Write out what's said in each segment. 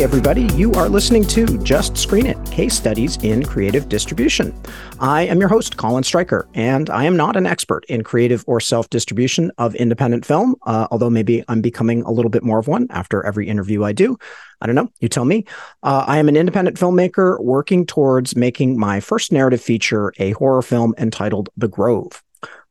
Everybody, you are listening to Just Screen It Case Studies in Creative Distribution. I am your host, Colin Stryker, and I am not an expert in creative or self distribution of independent film, uh, although maybe I'm becoming a little bit more of one after every interview I do. I don't know. You tell me. Uh, I am an independent filmmaker working towards making my first narrative feature a horror film entitled The Grove.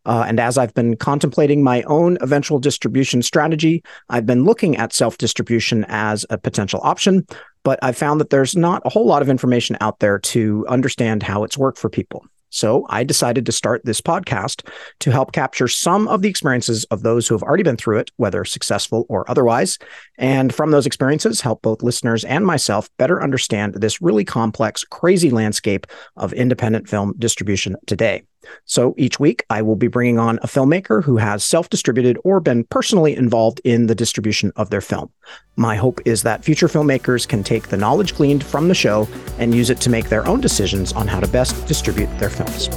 Uh, and as I've been contemplating my own eventual distribution strategy, I've been looking at self distribution as a potential option, but I've found that there's not a whole lot of information out there to understand how it's worked for people. So I decided to start this podcast to help capture some of the experiences of those who have already been through it, whether successful or otherwise. And from those experiences, help both listeners and myself better understand this really complex, crazy landscape of independent film distribution today. So each week, I will be bringing on a filmmaker who has self distributed or been personally involved in the distribution of their film. My hope is that future filmmakers can take the knowledge gleaned from the show and use it to make their own decisions on how to best distribute their films.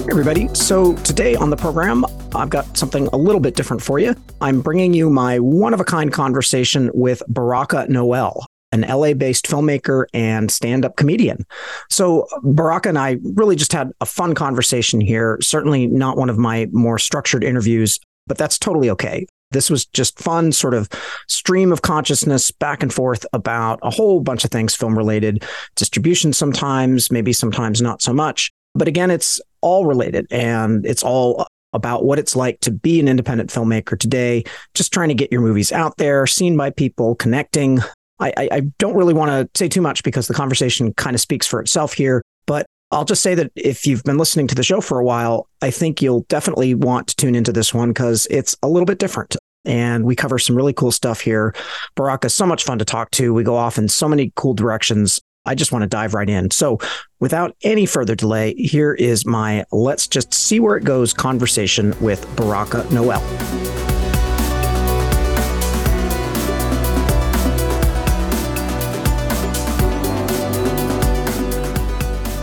Hey everybody. So today on the program, I've got something a little bit different for you. I'm bringing you my one of a kind conversation with Baraka Noel an LA based filmmaker and stand up comedian. So, Baraka and I really just had a fun conversation here. Certainly not one of my more structured interviews, but that's totally okay. This was just fun, sort of stream of consciousness back and forth about a whole bunch of things film related, distribution sometimes, maybe sometimes not so much. But again, it's all related and it's all about what it's like to be an independent filmmaker today, just trying to get your movies out there, seen by people, connecting, I, I don't really want to say too much because the conversation kind of speaks for itself here. But I'll just say that if you've been listening to the show for a while, I think you'll definitely want to tune into this one because it's a little bit different. And we cover some really cool stuff here. Baraka is so much fun to talk to. We go off in so many cool directions. I just want to dive right in. So, without any further delay, here is my let's just see where it goes conversation with Baraka Noel.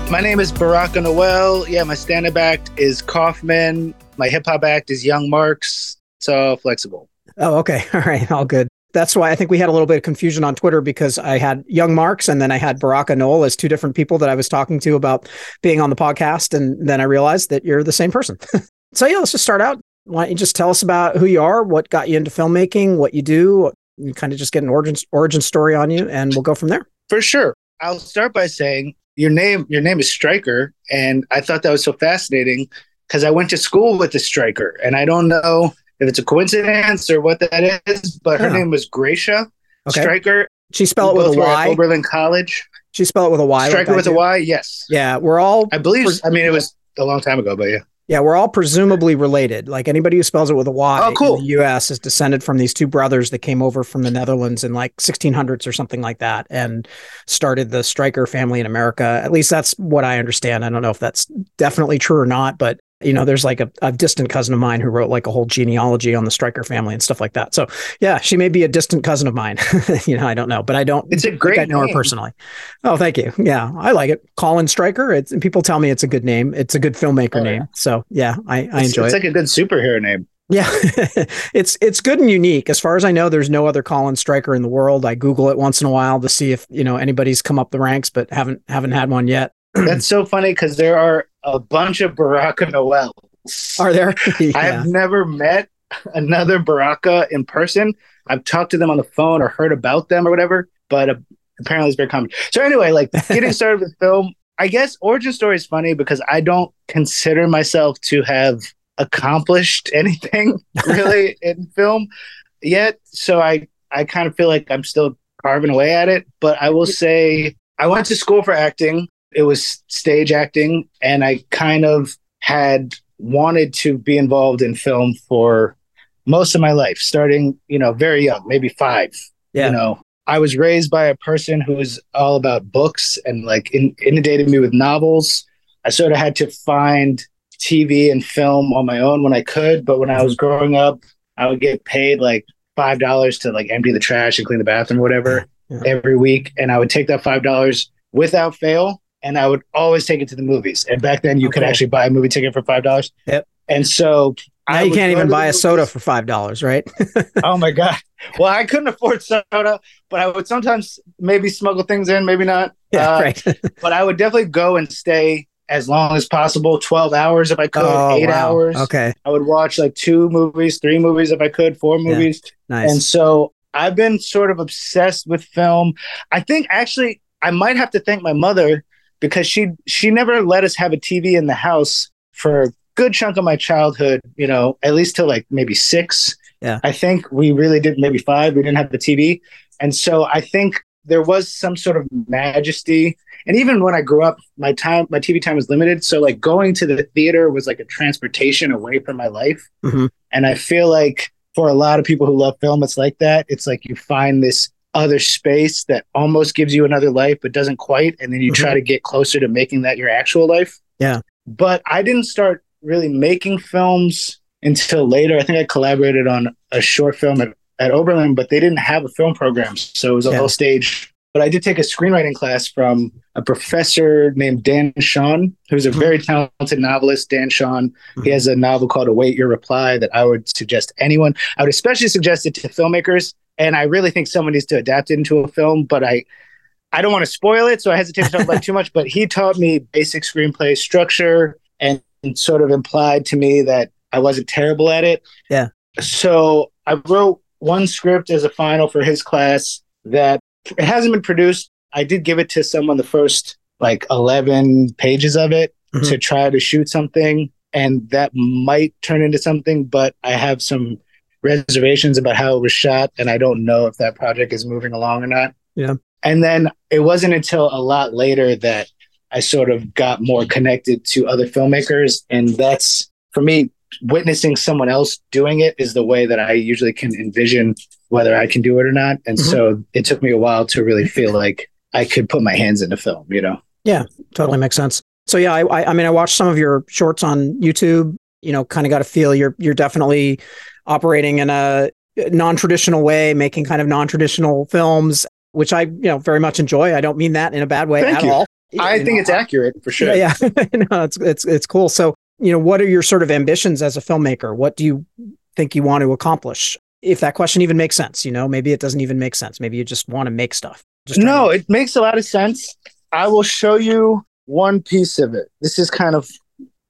My name is Baraka Noel. Yeah, my stand-up act is Kaufman. My hip-hop act is Young Marks. So flexible. Oh, okay. All right. All good. That's why I think we had a little bit of confusion on Twitter because I had Young Marks and then I had Baraka Noel as two different people that I was talking to about being on the podcast. And then I realized that you're the same person. so yeah, let's just start out. Why don't you just tell us about who you are, what got you into filmmaking, what you do, and kind of just get an origin origin story on you, and we'll go from there. For sure. I'll start by saying your name your name is Stryker, and I thought that was so fascinating because I went to school with a striker, and I don't know if it's a coincidence or what that is, but her name was Gracia okay. Stryker. She spelled it with a Y. Oberlin College. She spelled it with a Y. Stryker like with a Y. Yes. Yeah, we're all. I believe. I mean, it was a long time ago, but yeah. Yeah, we're all presumably related. Like anybody who spells it with a Y oh, cool. in the US is descended from these two brothers that came over from the Netherlands in like 1600s or something like that and started the Stryker family in America. At least that's what I understand. I don't know if that's definitely true or not, but you know, there's like a, a, distant cousin of mine who wrote like a whole genealogy on the Stryker family and stuff like that. So yeah, she may be a distant cousin of mine. you know, I don't know, but I don't. It's a great. I know name. her personally. Oh, thank you. Yeah, I like it. Colin Stryker. It's people tell me it's a good name. It's a good filmmaker oh, name. So yeah, I, I it's, enjoy it's it. It's like a good superhero name. Yeah, it's it's good and unique. As far as I know, there's no other Colin Stryker in the world. I Google it once in a while to see if you know anybody's come up the ranks, but haven't haven't had one yet. That's so funny because there are a bunch of Baraka Noels. are there? yeah. I've never met another Baraka in person. I've talked to them on the phone or heard about them or whatever, but uh, apparently it's very common. So anyway, like getting started with film, I guess origin story is funny because I don't consider myself to have accomplished anything really in film yet. So I I kind of feel like I'm still carving away at it. But I will say I went to school for acting. It was stage acting, and I kind of had wanted to be involved in film for most of my life, starting, you know, very young, maybe five. Yeah. You know, I was raised by a person who was all about books and like in, inundated me with novels. I sort of had to find TV and film on my own when I could. But when I was growing up, I would get paid like five dollars to like empty the trash and clean the bathroom or whatever yeah. every week. And I would take that five dollars without fail and I would always take it to the movies. And back then, you okay. could actually buy a movie ticket for five dollars. Yep. And so Now you can't even buy a soda for five dollars, right? oh my god! Well, I couldn't afford soda, but I would sometimes maybe smuggle things in, maybe not. Yeah, uh, right. but I would definitely go and stay as long as possible 12 hours if i could oh, 8 wow. hours okay i would watch like two movies three movies if i could four movies yeah. nice and so i've been sort of obsessed with film i think actually i might have to thank my mother because she she never let us have a tv in the house for a good chunk of my childhood you know at least till like maybe six yeah i think we really did maybe five we didn't have the tv and so i think there was some sort of majesty and even when I grew up, my time, my TV time was limited. So like going to the theater was like a transportation away from my life. Mm-hmm. And I feel like for a lot of people who love film, it's like that. It's like you find this other space that almost gives you another life, but doesn't quite. And then you mm-hmm. try to get closer to making that your actual life. Yeah. But I didn't start really making films until later. I think I collaborated on a short film at, at Oberlin, but they didn't have a film program. So it was a yeah. whole stage but I did take a screenwriting class from a professor named Dan Chaon who's a very talented novelist. Dan Chaon. He has a novel called Await Your Reply that I would suggest anyone. I would especially suggest it to filmmakers. And I really think someone needs to adapt it into a film, but I I don't want to spoil it, so I hesitate to talk about too much. But he taught me basic screenplay structure and, and sort of implied to me that I wasn't terrible at it. Yeah. So I wrote one script as a final for his class that it hasn't been produced. I did give it to someone the first like 11 pages of it mm-hmm. to try to shoot something and that might turn into something but I have some reservations about how it was shot and I don't know if that project is moving along or not. Yeah. And then it wasn't until a lot later that I sort of got more connected to other filmmakers and that's for me witnessing someone else doing it is the way that I usually can envision whether I can do it or not. And mm-hmm. so it took me a while to really feel like I could put my hands into film, you know? Yeah, totally makes sense. So yeah, I, I, I mean, I watched some of your shorts on YouTube. You know, kind of got a feel you're you're definitely operating in a non-traditional way, making kind of non-traditional films, which I you know very much enjoy. I don't mean that in a bad way Thank at you. all. I you think know, it's accurate for sure. Yeah, yeah. no, it's it's it's cool. So you know, what are your sort of ambitions as a filmmaker? What do you think you want to accomplish? If that question even makes sense, you know, maybe it doesn't even make sense. Maybe you just want to make stuff. Just no, to- it makes a lot of sense. I will show you one piece of it. This is kind of,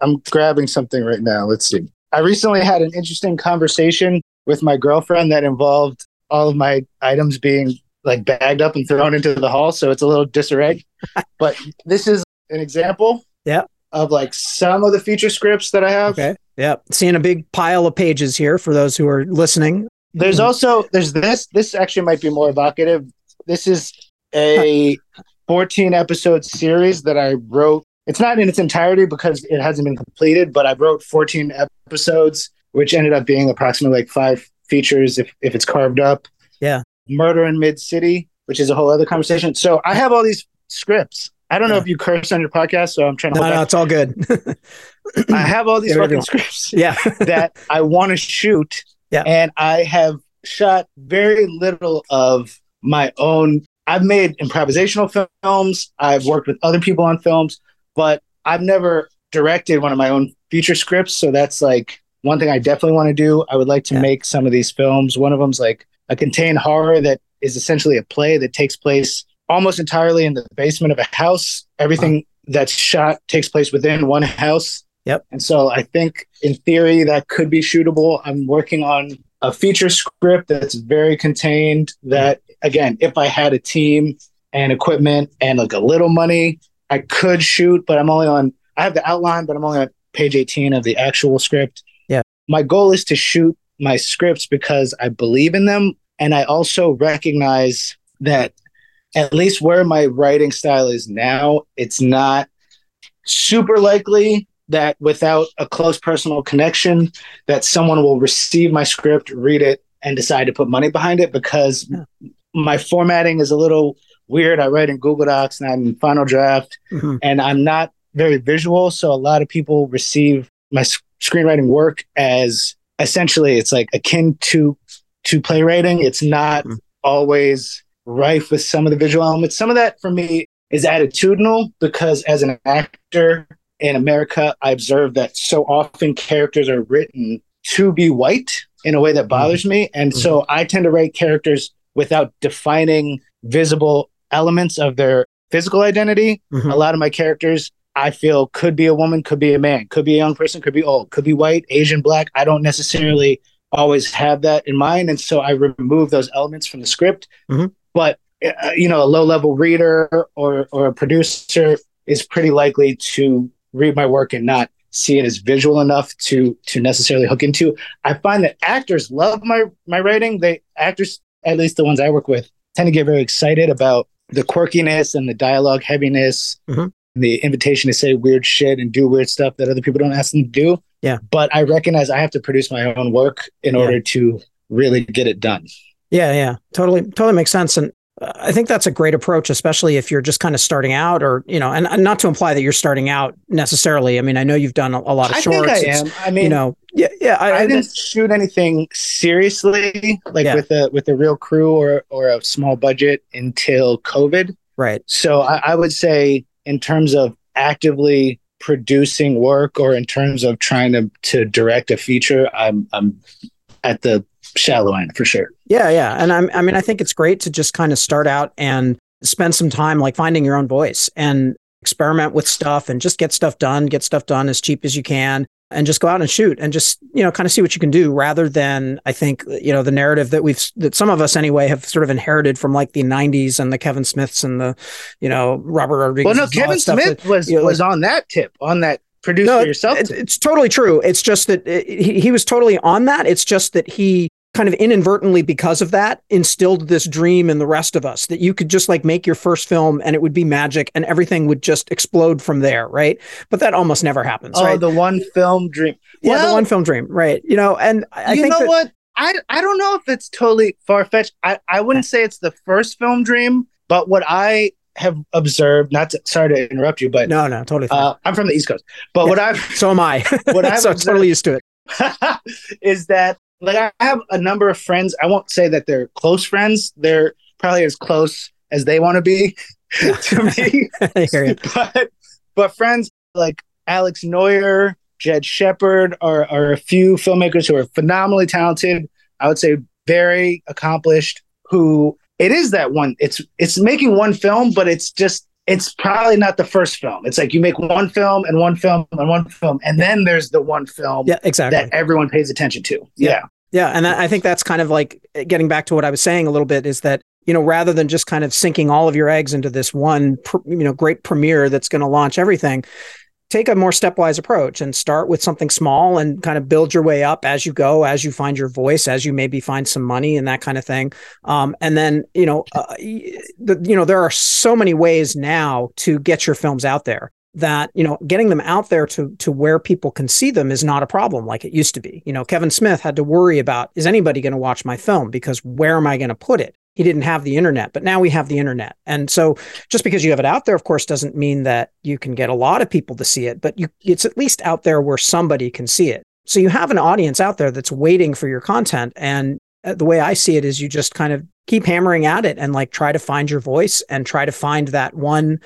I'm grabbing something right now. Let's see. I recently had an interesting conversation with my girlfriend that involved all of my items being like bagged up and thrown into the hall. So it's a little disarray. but this is an example. Yeah of like some of the feature scripts that I have. Okay. Yeah. Seeing a big pile of pages here for those who are listening. There's also there's this. This actually might be more evocative. This is a 14 episode series that I wrote. It's not in its entirety because it hasn't been completed, but I wrote 14 episodes, which ended up being approximately like five features if, if it's carved up. Yeah. Murder in Mid City, which is a whole other conversation. So I have all these scripts I don't yeah. know if you curse on your podcast, so I'm trying to. No, no, it's all good. I have all these fucking scripts, yeah, that I want to shoot, yeah, and I have shot very little of my own. I've made improvisational films. I've worked with other people on films, but I've never directed one of my own feature scripts. So that's like one thing I definitely want to do. I would like to yeah. make some of these films. One of them's like a contained horror that is essentially a play that takes place almost entirely in the basement of a house. Everything wow. that's shot takes place within one house. Yep. And so I think in theory that could be shootable. I'm working on a feature script that's very contained that again, if I had a team and equipment and like a little money, I could shoot, but I'm only on I have the outline, but I'm only on page 18 of the actual script. Yeah. My goal is to shoot my scripts because I believe in them and I also recognize that at least where my writing style is now, it's not super likely that without a close personal connection that someone will receive my script, read it, and decide to put money behind it because yeah. my formatting is a little weird. I write in Google Docs and I'm in Final Draft, mm-hmm. and I'm not very visual. So a lot of people receive my screenwriting work as essentially it's like akin to to playwriting. It's not mm-hmm. always rife with some of the visual elements. Some of that for me is attitudinal because as an actor in America, I observe that so often characters are written to be white in a way that bothers mm-hmm. me. And mm-hmm. so I tend to write characters without defining visible elements of their physical identity. Mm-hmm. A lot of my characters I feel could be a woman, could be a man, could be a young person, could be old, could be white, Asian, black. I don't necessarily always have that in mind. And so I remove those elements from the script. Mm-hmm. But, uh, you know, a low level reader or, or a producer is pretty likely to read my work and not see it as visual enough to to necessarily hook into. I find that actors love my my writing. They actors, at least the ones I work with, tend to get very excited about the quirkiness and the dialogue heaviness, mm-hmm. the invitation to say weird shit and do weird stuff that other people don't ask them to do. Yeah. But I recognize I have to produce my own work in yeah. order to really get it done. Yeah, yeah. Totally totally makes sense. And I think that's a great approach, especially if you're just kind of starting out, or you know, and, and not to imply that you're starting out necessarily. I mean, I know you've done a, a lot of shorts. I think I am. I mean, you know, yeah, yeah. I, I didn't shoot anything seriously, like yeah. with a with a real crew or or a small budget until COVID. Right. So I, I would say, in terms of actively producing work, or in terms of trying to to direct a feature, I'm I'm at the shallow end for sure. Yeah, yeah. And I'm, I mean, I think it's great to just kind of start out and spend some time like finding your own voice and experiment with stuff and just get stuff done, get stuff done as cheap as you can and just go out and shoot and just, you know, kind of see what you can do rather than I think, you know, the narrative that we've, that some of us anyway have sort of inherited from like the 90s and the Kevin Smiths and the, you know, Robert Rodriguez. Well, no, Kevin Smith that, was, you know, was on that tip, on that produce no, yourself. It, it's totally true. It's just that it, he, he was totally on that. It's just that he kind of inadvertently because of that instilled this dream in the rest of us that you could just like make your first film and it would be magic and everything would just explode from there right? But that almost never happens oh right? the one film dream. Yeah well, the one film dream right. You know and I you think know that, what? I, I don't know if it's totally far-fetched. I, I wouldn't say it's the first film dream but what I have observed not to sorry to interrupt you but no no totally uh, I'm from the east coast but yeah, what I've so am I. what I've so observed, totally used to it. is that like I have a number of friends. I won't say that they're close friends. They're probably as close as they want to be to me. but but friends like Alex Noyer, Jed Shepard are, are a few filmmakers who are phenomenally talented. I would say very accomplished. Who it is that one? It's it's making one film, but it's just it's probably not the first film. It's like you make one film and one film and one film, and then there's the one film yeah, exactly. that everyone pays attention to. Yeah. Yeah. yeah. And I think that's kind of like getting back to what I was saying a little bit is that, you know, rather than just kind of sinking all of your eggs into this one, you know, great premiere that's going to launch everything, take a more stepwise approach and start with something small and kind of build your way up as you go, as you find your voice, as you maybe find some money and that kind of thing. Um, and then, you know, uh, the, you know, there are so many ways now to get your films out there that you know getting them out there to to where people can see them is not a problem like it used to be. You know kevin smith had to worry about is anybody going to watch my film? Because where am i going to put it he didn't have the internet, but now we have the internet. And so just because you have it out there, of course, doesn't mean that you can get a lot of people to see it, but you, it's at least out there where somebody can see it. So you have an audience out there that's waiting for your content. And uh, the way I see it is you just kind of keep hammering at it and like try to find your voice and try to find that one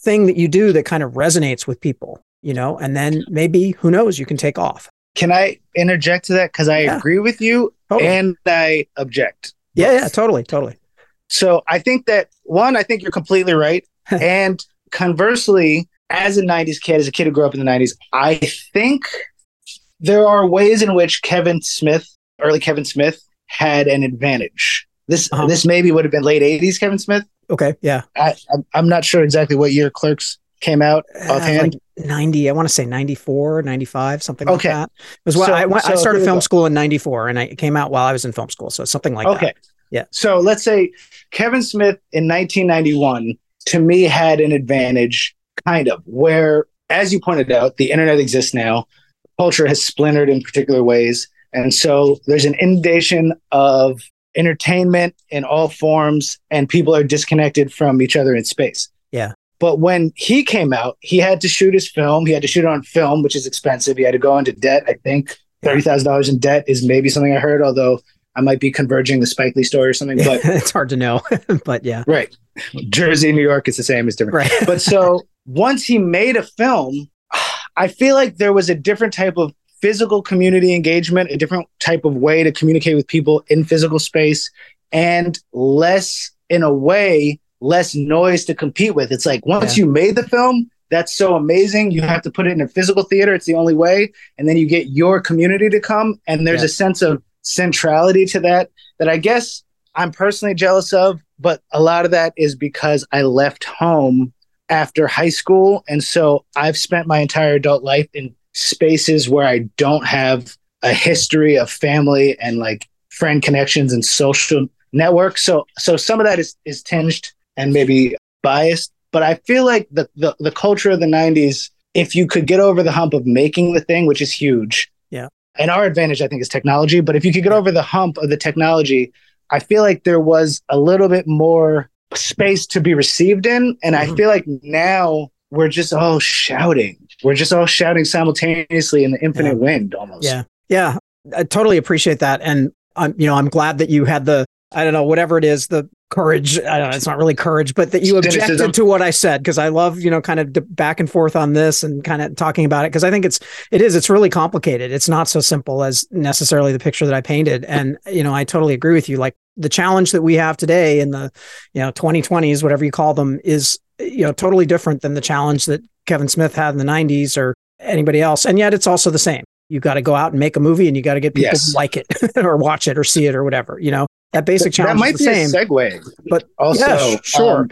thing that you do that kind of resonates with people, you know, and then maybe who knows, you can take off. Can I interject to that? Because I yeah. agree with you totally. and I object. Yeah, yeah, totally, totally. So I think that one, I think you're completely right. and conversely, as a 90s kid, as a kid who grew up in the 90s, I think there are ways in which Kevin Smith, early Kevin Smith, had an advantage. This uh-huh. this maybe would have been late 80s Kevin Smith. Okay, yeah. I, I'm not sure exactly what year Clerks came out uh. Like 90, I want to say 94, 95, something okay. like that. It was so, I, so I started film school in 94 and I came out while I was in film school. So something like that. okay. that. Yeah. So let's say Kevin Smith in 1991 to me had an advantage, kind of, where, as you pointed out, the internet exists now. Culture has splintered in particular ways. And so there's an inundation of entertainment in all forms, and people are disconnected from each other in space. Yeah. But when he came out, he had to shoot his film. He had to shoot it on film, which is expensive. He had to go into debt. I think thirty thousand dollars in debt is maybe something I heard, although I might be converging the Spike Lee story or something. But it's hard to know. but yeah, right. Jersey, New York, is the same. It's different. Right. but so once he made a film, I feel like there was a different type of physical community engagement, a different type of way to communicate with people in physical space, and less, in a way, less noise to compete with. It's like once yeah. you made the film, that's so amazing. You have to put it in a physical theater. It's the only way. And then you get your community to come. And there's yeah. a sense of centrality to that that I guess I'm personally jealous of. But a lot of that is because I left home after high school. And so I've spent my entire adult life in spaces where I don't have a history of family and like friend connections and social networks. So so some of that is is tinged and maybe biased. But I feel like the the, the culture of the 90s, if you could get over the hump of making the thing, which is huge. Yeah. And our advantage, I think, is technology. But if you could get over the hump of the technology, I feel like there was a little bit more space to be received in. And mm-hmm. I feel like now we're just all shouting. We're just all shouting simultaneously in the infinite yeah. wind almost. Yeah. Yeah. I totally appreciate that. And I'm, you know, I'm glad that you had the, I don't know, whatever it is, the courage. I don't know, it's not really courage, but that you objected to what I said because I love, you know, kind of back and forth on this and kind of talking about it because I think it's, it is, it's really complicated. It's not so simple as necessarily the picture that I painted. And, you know, I totally agree with you. Like the challenge that we have today in the you know 2020s whatever you call them is you know totally different than the challenge that Kevin Smith had in the 90s or anybody else and yet it's also the same you got to go out and make a movie and you got to get people yes. to like it or watch it or see it or whatever you know that basic challenge that might be same, a segue but also yeah, sure um,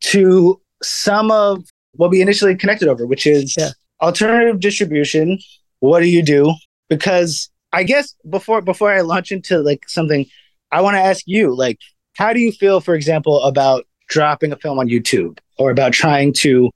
to some of what we initially connected over which is yeah. alternative distribution what do you do because I guess before before I launch into like something I want to ask you, like, how do you feel, for example, about dropping a film on YouTube or about trying to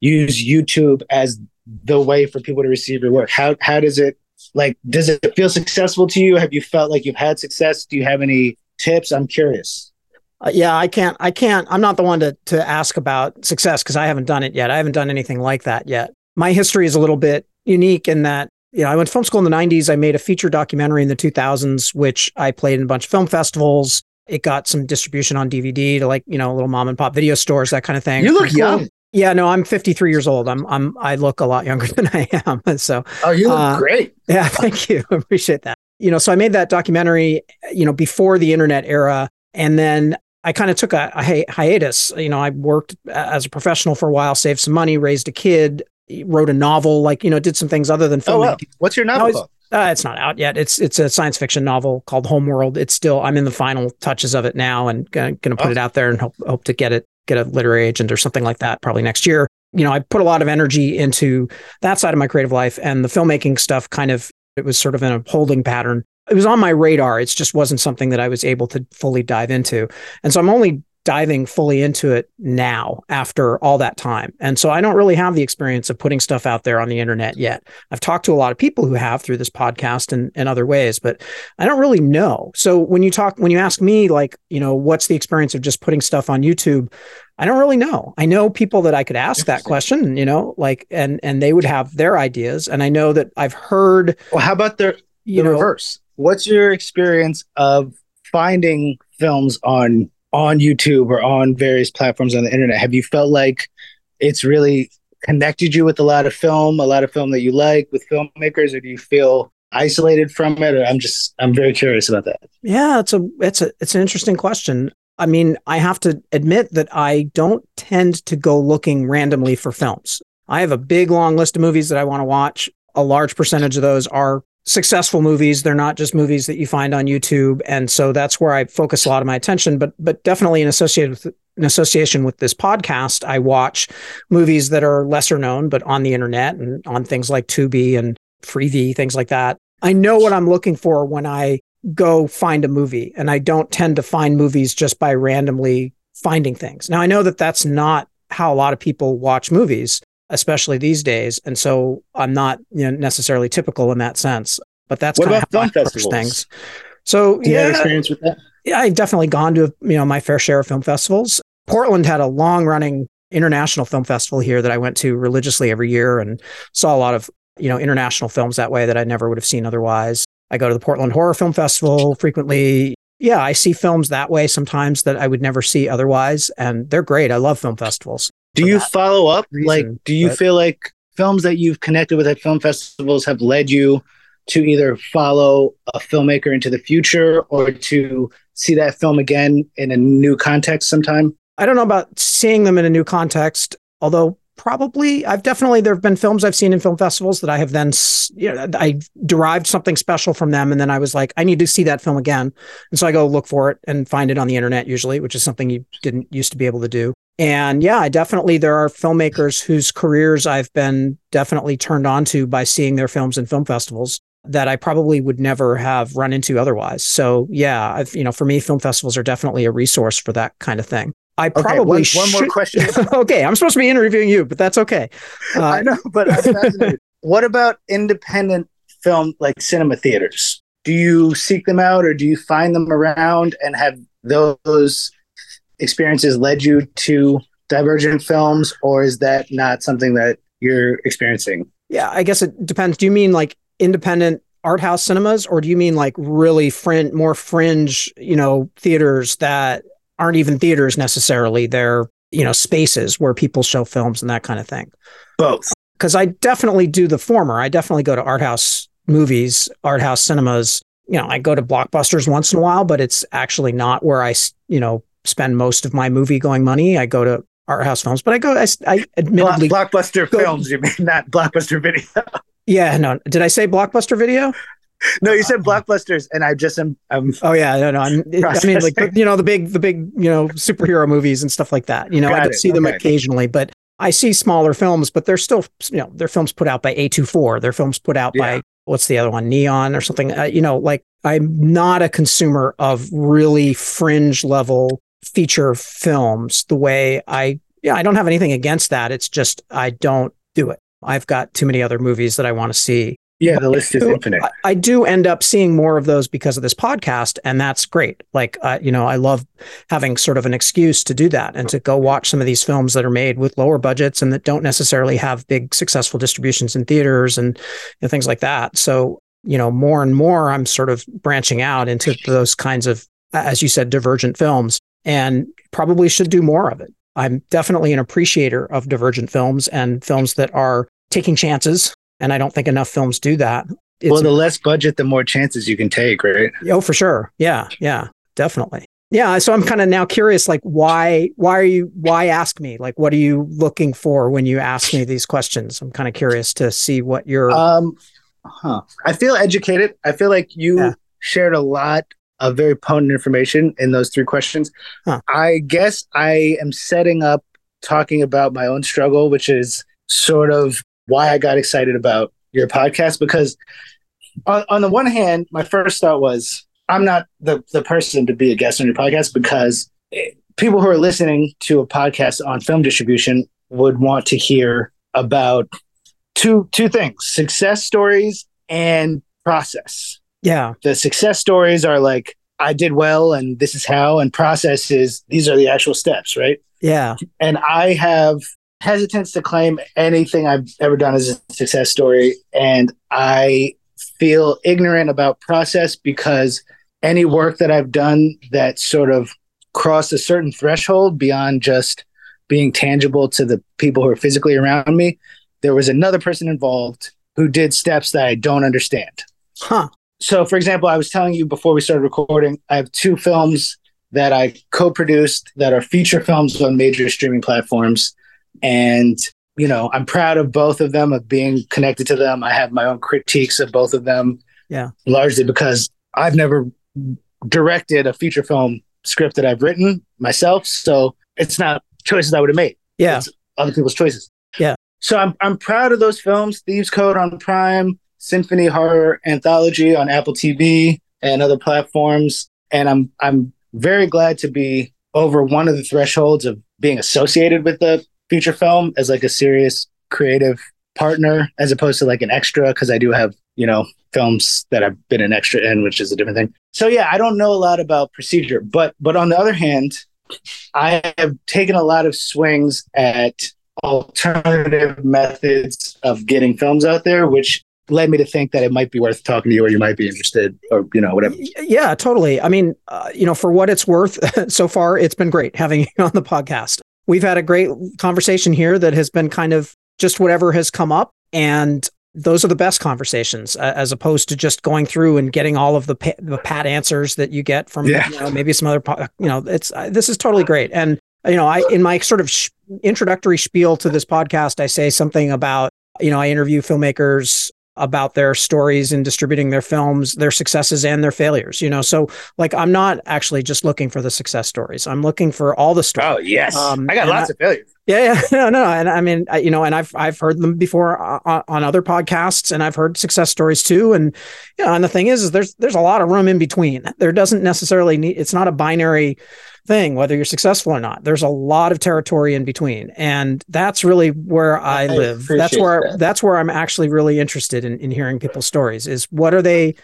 use YouTube as the way for people to receive your work? How how does it like does it feel successful to you? Have you felt like you've had success? Do you have any tips? I'm curious. Uh, yeah, I can't. I can't. I'm not the one to to ask about success because I haven't done it yet. I haven't done anything like that yet. My history is a little bit unique in that you know, I went to film school in the 90s. I made a feature documentary in the 2000s, which I played in a bunch of film festivals. It got some distribution on DVD to like, you know, little mom and pop video stores, that kind of thing. You look young. Yeah, no, I'm 53 years old. I'm I'm I look a lot younger than I am. So Oh, you look uh, great. Yeah, thank you. I appreciate that. You know, so I made that documentary, you know, before the internet era. And then I kind of took a, a hi- hiatus. You know, I worked as a professional for a while, saved some money, raised a kid, wrote a novel, like you know, did some things other than film. Oh, wow. What's your novel? No, uh, it's not out yet. It's it's a science fiction novel called Homeworld. It's still I'm in the final touches of it now, and going to put it out there and hope hope to get it get a literary agent or something like that probably next year. You know, I put a lot of energy into that side of my creative life, and the filmmaking stuff kind of it was sort of in a holding pattern. It was on my radar. It just wasn't something that I was able to fully dive into, and so I'm only diving fully into it now after all that time. And so I don't really have the experience of putting stuff out there on the internet yet. I've talked to a lot of people who have through this podcast and, and other ways, but I don't really know. So when you talk, when you ask me, like, you know, what's the experience of just putting stuff on YouTube? I don't really know. I know people that I could ask that question, you know, like, and, and they would have their ideas. And I know that I've heard. Well, how about the, the know, reverse? What's your experience of finding films on on YouTube or on various platforms on the internet, have you felt like it's really connected you with a lot of film, a lot of film that you like with filmmakers, or do you feel isolated from it? Or I'm just I'm very curious about that. Yeah, it's a it's a it's an interesting question. I mean, I have to admit that I don't tend to go looking randomly for films. I have a big long list of movies that I want to watch. A large percentage of those are successful movies. They're not just movies that you find on YouTube, and so that's where I focus a lot of my attention. But but definitely in associated with in association with this podcast, I watch movies that are lesser known, but on the internet and on things like Tubi and Freevee, things like that. I know what I'm looking for when I go find a movie, and I don't tend to find movies just by randomly finding things. Now I know that that's not how a lot of people watch movies especially these days. And so I'm not you know, necessarily typical in that sense. But that's what about film festivals? Things. So Do yeah, experience with that? Yeah, I've definitely gone to you know my fair share of film festivals. Portland had a long running international film festival here that I went to religiously every year and saw a lot of you know international films that way that I never would have seen otherwise. I go to the Portland Horror Film Festival frequently. Yeah, I see films that way sometimes that I would never see otherwise, and they're great. I love film festivals do you follow up? Reason, like do you but... feel like films that you've connected with at film festivals have led you to either follow a filmmaker into the future or to see that film again in a new context sometime? I don't know about seeing them in a new context, although probably I've definitely there have been films I've seen in film festivals that I have then you know I derived something special from them and then I was like I need to see that film again. And so I go look for it and find it on the internet usually which is something you didn't used to be able to do and yeah I definitely there are filmmakers whose careers I've been definitely turned on to by seeing their films in film festivals that I probably would never have run into otherwise. So yeah, I've, you know, for me, film festivals are definitely a resource for that kind of thing. I probably one, should... one more question. okay, I'm supposed to be interviewing you, but that's okay. Uh, I know, but I'm fascinated. what about independent film like cinema theaters? Do you seek them out, or do you find them around? And have those experiences led you to Divergent films, or is that not something that you're experiencing? Yeah, I guess it depends. Do you mean like independent art house cinemas, or do you mean like really fringe, more fringe, you know, theaters that aren't even theaters necessarily. They're, you know, spaces where people show films and that kind of thing. Both. Because I definitely do the former. I definitely go to art house movies, art house cinemas. You know, I go to blockbusters once in a while, but it's actually not where I, you know, spend most of my movie going money. I go to art house films, but I go, I, I admittedly. Blockbuster go, films, you mean, not blockbuster video. yeah, no. Did I say blockbuster video? no, you said blockbusters, and I just am. I'm oh yeah, no, no. I'm, I mean, like you know, the big, the big, you know, superhero movies and stuff like that. You know, Got I see them okay. occasionally, but I see smaller films, but they're still, you know, they're films put out by A24. They're films put out yeah. by what's the other one, Neon or something. Uh, you know, like I'm not a consumer of really fringe level feature films the way I. Yeah, I don't have anything against that. It's just I don't do it. I've got too many other movies that I want to see yeah, the list is infinite. I, I, do end up seeing more of those because of this podcast, and that's great. Like, uh, you know, I love having sort of an excuse to do that and to go watch some of these films that are made with lower budgets and that don't necessarily have big successful distributions in theaters and, and things like that. So, you know, more and more, I'm sort of branching out into those kinds of, as you said, divergent films, and probably should do more of it. I'm definitely an appreciator of divergent films and films that are taking chances and I don't think enough films do that. It's, well, the less budget, the more chances you can take, right? Oh, for sure. Yeah, yeah, definitely. Yeah, so I'm kind of now curious, like, why, why are you, why ask me? Like, what are you looking for when you ask me these questions? I'm kind of curious to see what you're. Um, huh. I feel educated. I feel like you yeah. shared a lot of very potent information in those three questions. Huh. I guess I am setting up talking about my own struggle, which is sort of why I got excited about your podcast because on, on the one hand, my first thought was I'm not the, the person to be a guest on your podcast because eh, people who are listening to a podcast on film distribution would want to hear about two two things success stories and process yeah the success stories are like i did well and this is how and process is these are the actual steps right yeah and i have hesitance to claim anything I've ever done as a success story. And I feel ignorant about process because any work that I've done that sort of crossed a certain threshold beyond just being tangible to the people who are physically around me, there was another person involved who did steps that I don't understand. Huh. So, for example, I was telling you before we started recording, I have two films that I co produced that are feature films on major streaming platforms. And, you know, I'm proud of both of them, of being connected to them. I have my own critiques of both of them. Yeah. Largely because I've never directed a feature film script that I've written myself. So it's not choices I would have made. Yeah. It's other people's choices. Yeah. So I'm I'm proud of those films. Thieves Code on Prime, Symphony Horror Anthology on Apple TV and other platforms. And I'm I'm very glad to be over one of the thresholds of being associated with the feature film as like a serious creative partner as opposed to like an extra because I do have, you know, films that I've been an extra in, which is a different thing. So yeah, I don't know a lot about procedure, but but on the other hand, I have taken a lot of swings at alternative methods of getting films out there, which led me to think that it might be worth talking to you or you might be interested or you know whatever yeah totally i mean uh, you know for what it's worth so far it's been great having you on the podcast we've had a great conversation here that has been kind of just whatever has come up. And those are the best conversations uh, as opposed to just going through and getting all of the, pa- the pat answers that you get from yeah. you know, maybe some other, po- you know, it's, uh, this is totally great. And, you know, I, in my sort of sh- introductory spiel to this podcast, I say something about, you know, I interview filmmakers about their stories and distributing their films, their successes and their failures. You know, so like I'm not actually just looking for the success stories. I'm looking for all the stories. Oh yes, um, I got lots I, of failures. Yeah, yeah, no, no, and I mean, you know, and I've I've heard them before on, on other podcasts, and I've heard success stories too. And you know, and the thing is, is there's there's a lot of room in between. There doesn't necessarily need. It's not a binary thing whether you're successful or not. There's a lot of territory in between. And that's really where i, I live. That's where that. that's where i'm actually really interested in, in hearing people's stories is what are they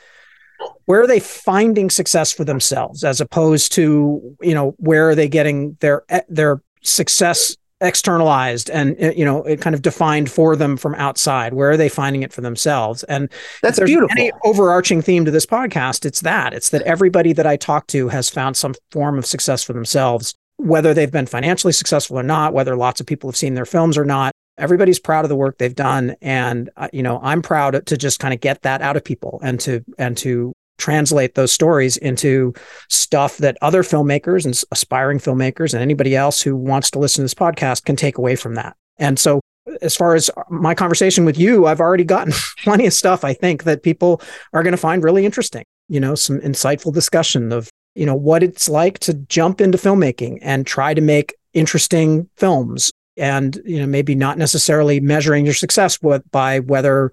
where are they finding success for themselves as opposed to you know where are they getting their their success externalized and uh, you know it kind of defined for them from outside. Where are they finding it for themselves? And that's beautiful. any overarching theme to this podcast. It's that. It's that everybody that i talk to has found some form of success for themselves whether they've been financially successful or not whether lots of people have seen their films or not. Everybody's proud of the work they've done. And uh, you know i'm proud to just kind of get that out of people and to and to translate those stories into stuff that other filmmakers and aspiring filmmakers and anybody else who wants to listen to this podcast can take away from that. And so uh, as far as uh, my conversation with you, I've already gotten plenty of stuff I think that people are going to find really interesting. You know, some insightful discussion of, you know, what it's like to jump into filmmaking and try to make interesting films and, you know, maybe not necessarily measuring your success with, by whether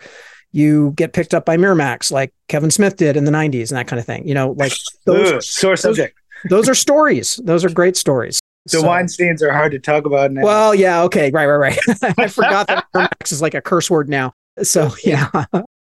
you get picked up by Miramax like Kevin Smith did in the 90s and that kind of thing. You know, like those Ugh, sore subject. Those, those, are stories. Those are great stories. The so, Weinsteins are hard to talk about now. Well, yeah, okay, right, right, right. I forgot that Miramax is like a curse word now. So yeah.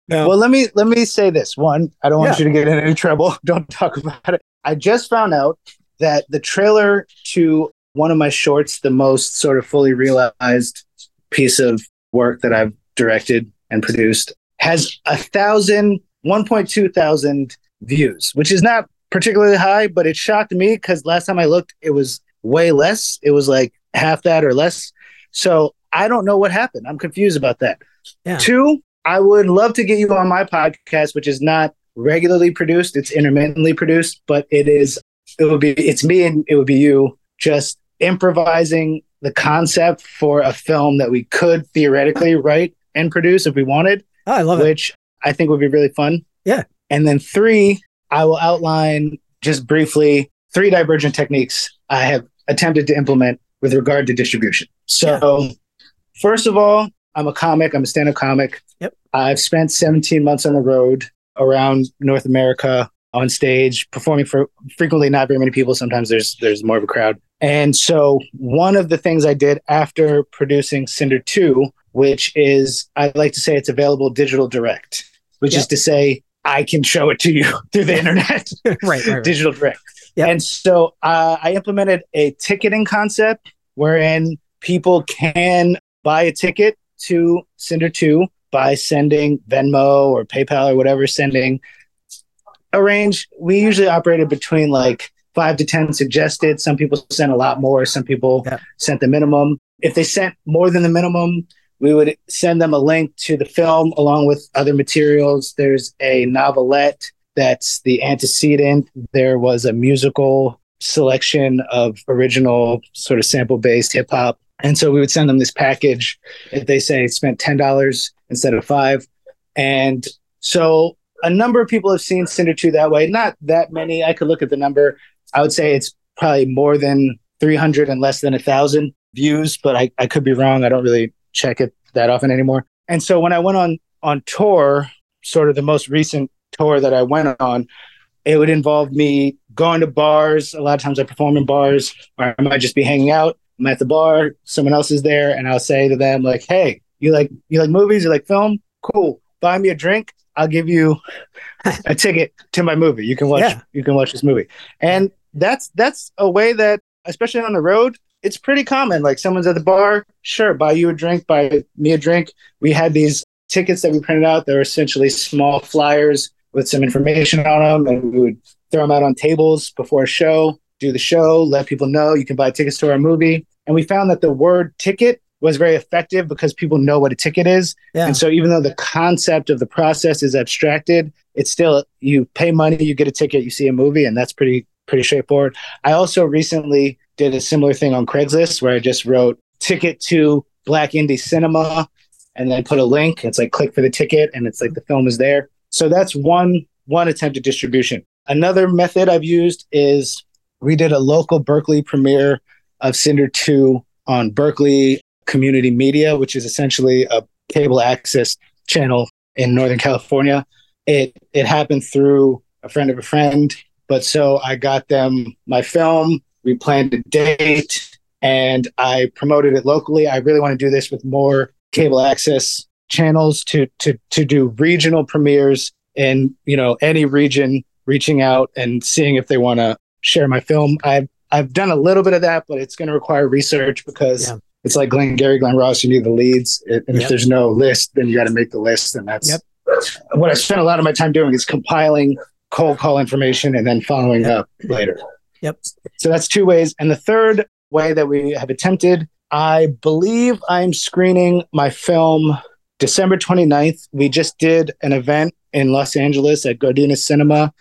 No. Well, let me let me say this. One, I don't want yeah. you to get in any trouble. Don't talk about it. I just found out that the trailer to one of my shorts, the most sort of fully realized piece of work that I've directed and produced, has a thousand, 1.2 thousand views, which is not particularly high, but it shocked me because last time I looked, it was way less. It was like half that or less. So I don't know what happened. I'm confused about that. Yeah. Two, I would love to get you on my podcast, which is not regularly produced. It's intermittently produced, but it is, it would be, it's me and it would be you just improvising the concept for a film that we could theoretically write and produce if we wanted. Oh, I love which it. Which I think would be really fun. Yeah. And then three, I will outline just briefly three divergent techniques I have attempted to implement with regard to distribution. So, yeah. first of all, I'm a comic, I'm a stand up comic. Yep. I've spent 17 months on the road around North America on stage, performing for frequently not very many people. Sometimes there's there's more of a crowd. And so one of the things I did after producing Cinder 2 which is I like to say it's available digital direct, which yep. is to say I can show it to you through the internet. right, right, right, digital direct. Yep. And so uh, I implemented a ticketing concept wherein people can buy a ticket to Cinder 2 by sending Venmo or PayPal or whatever, sending a range. We usually operated between like five to 10 suggested. Some people sent a lot more, some people sent the minimum. If they sent more than the minimum, we would send them a link to the film along with other materials. There's a novelette that's the antecedent. There was a musical selection of original sort of sample based hip hop. And so we would send them this package if they say spent $10 instead of five. And so a number of people have seen Cinder 2 that way. Not that many. I could look at the number. I would say it's probably more than 300 and less than a thousand views, but I, I could be wrong. I don't really check it that often anymore. And so when I went on on tour, sort of the most recent tour that I went on, it would involve me going to bars. A lot of times I perform in bars, or I might just be hanging out. I'm at the bar, someone else is there, and I'll say to them like, "Hey, you like you like movies? You like film? Cool. Buy me a drink. I'll give you a ticket to my movie. You can watch yeah. you can watch this movie." And that's that's a way that, especially on the road, it's pretty common. Like someone's at the bar, sure, buy you a drink, buy me a drink. We had these tickets that we printed out. They were essentially small flyers with some information on them, and we would throw them out on tables before a show, do the show, let people know you can buy tickets to our movie. And we found that the word ticket was very effective because people know what a ticket is. Yeah. And so even though the concept of the process is abstracted, it's still you pay money, you get a ticket, you see a movie, and that's pretty pretty straightforward. I also recently did a similar thing on Craigslist where I just wrote ticket to Black Indie Cinema and then put a link. It's like click for the ticket and it's like the film is there. So that's one one attempt at distribution. Another method I've used is we did a local Berkeley premiere of Cinder 2 on Berkeley Community Media, which is essentially a cable access channel in Northern California. It it happened through a friend of a friend, but so I got them my film. We planned a date, and I promoted it locally. I really want to do this with more cable access channels to to to do regional premieres in you know any region, reaching out and seeing if they want to share my film. I've I've done a little bit of that, but it's going to require research because yeah it's like Glenn Gary, Glen Ross. You need the leads, and yep. if there's no list, then you got to make the list, and that's yep. what I spent a lot of my time doing is compiling cold call information and then following yep. up later. Yep. So that's two ways, and the third way that we have attempted, I believe I'm screening my film December 29th. We just did an event in Los Angeles at Gardena Cinema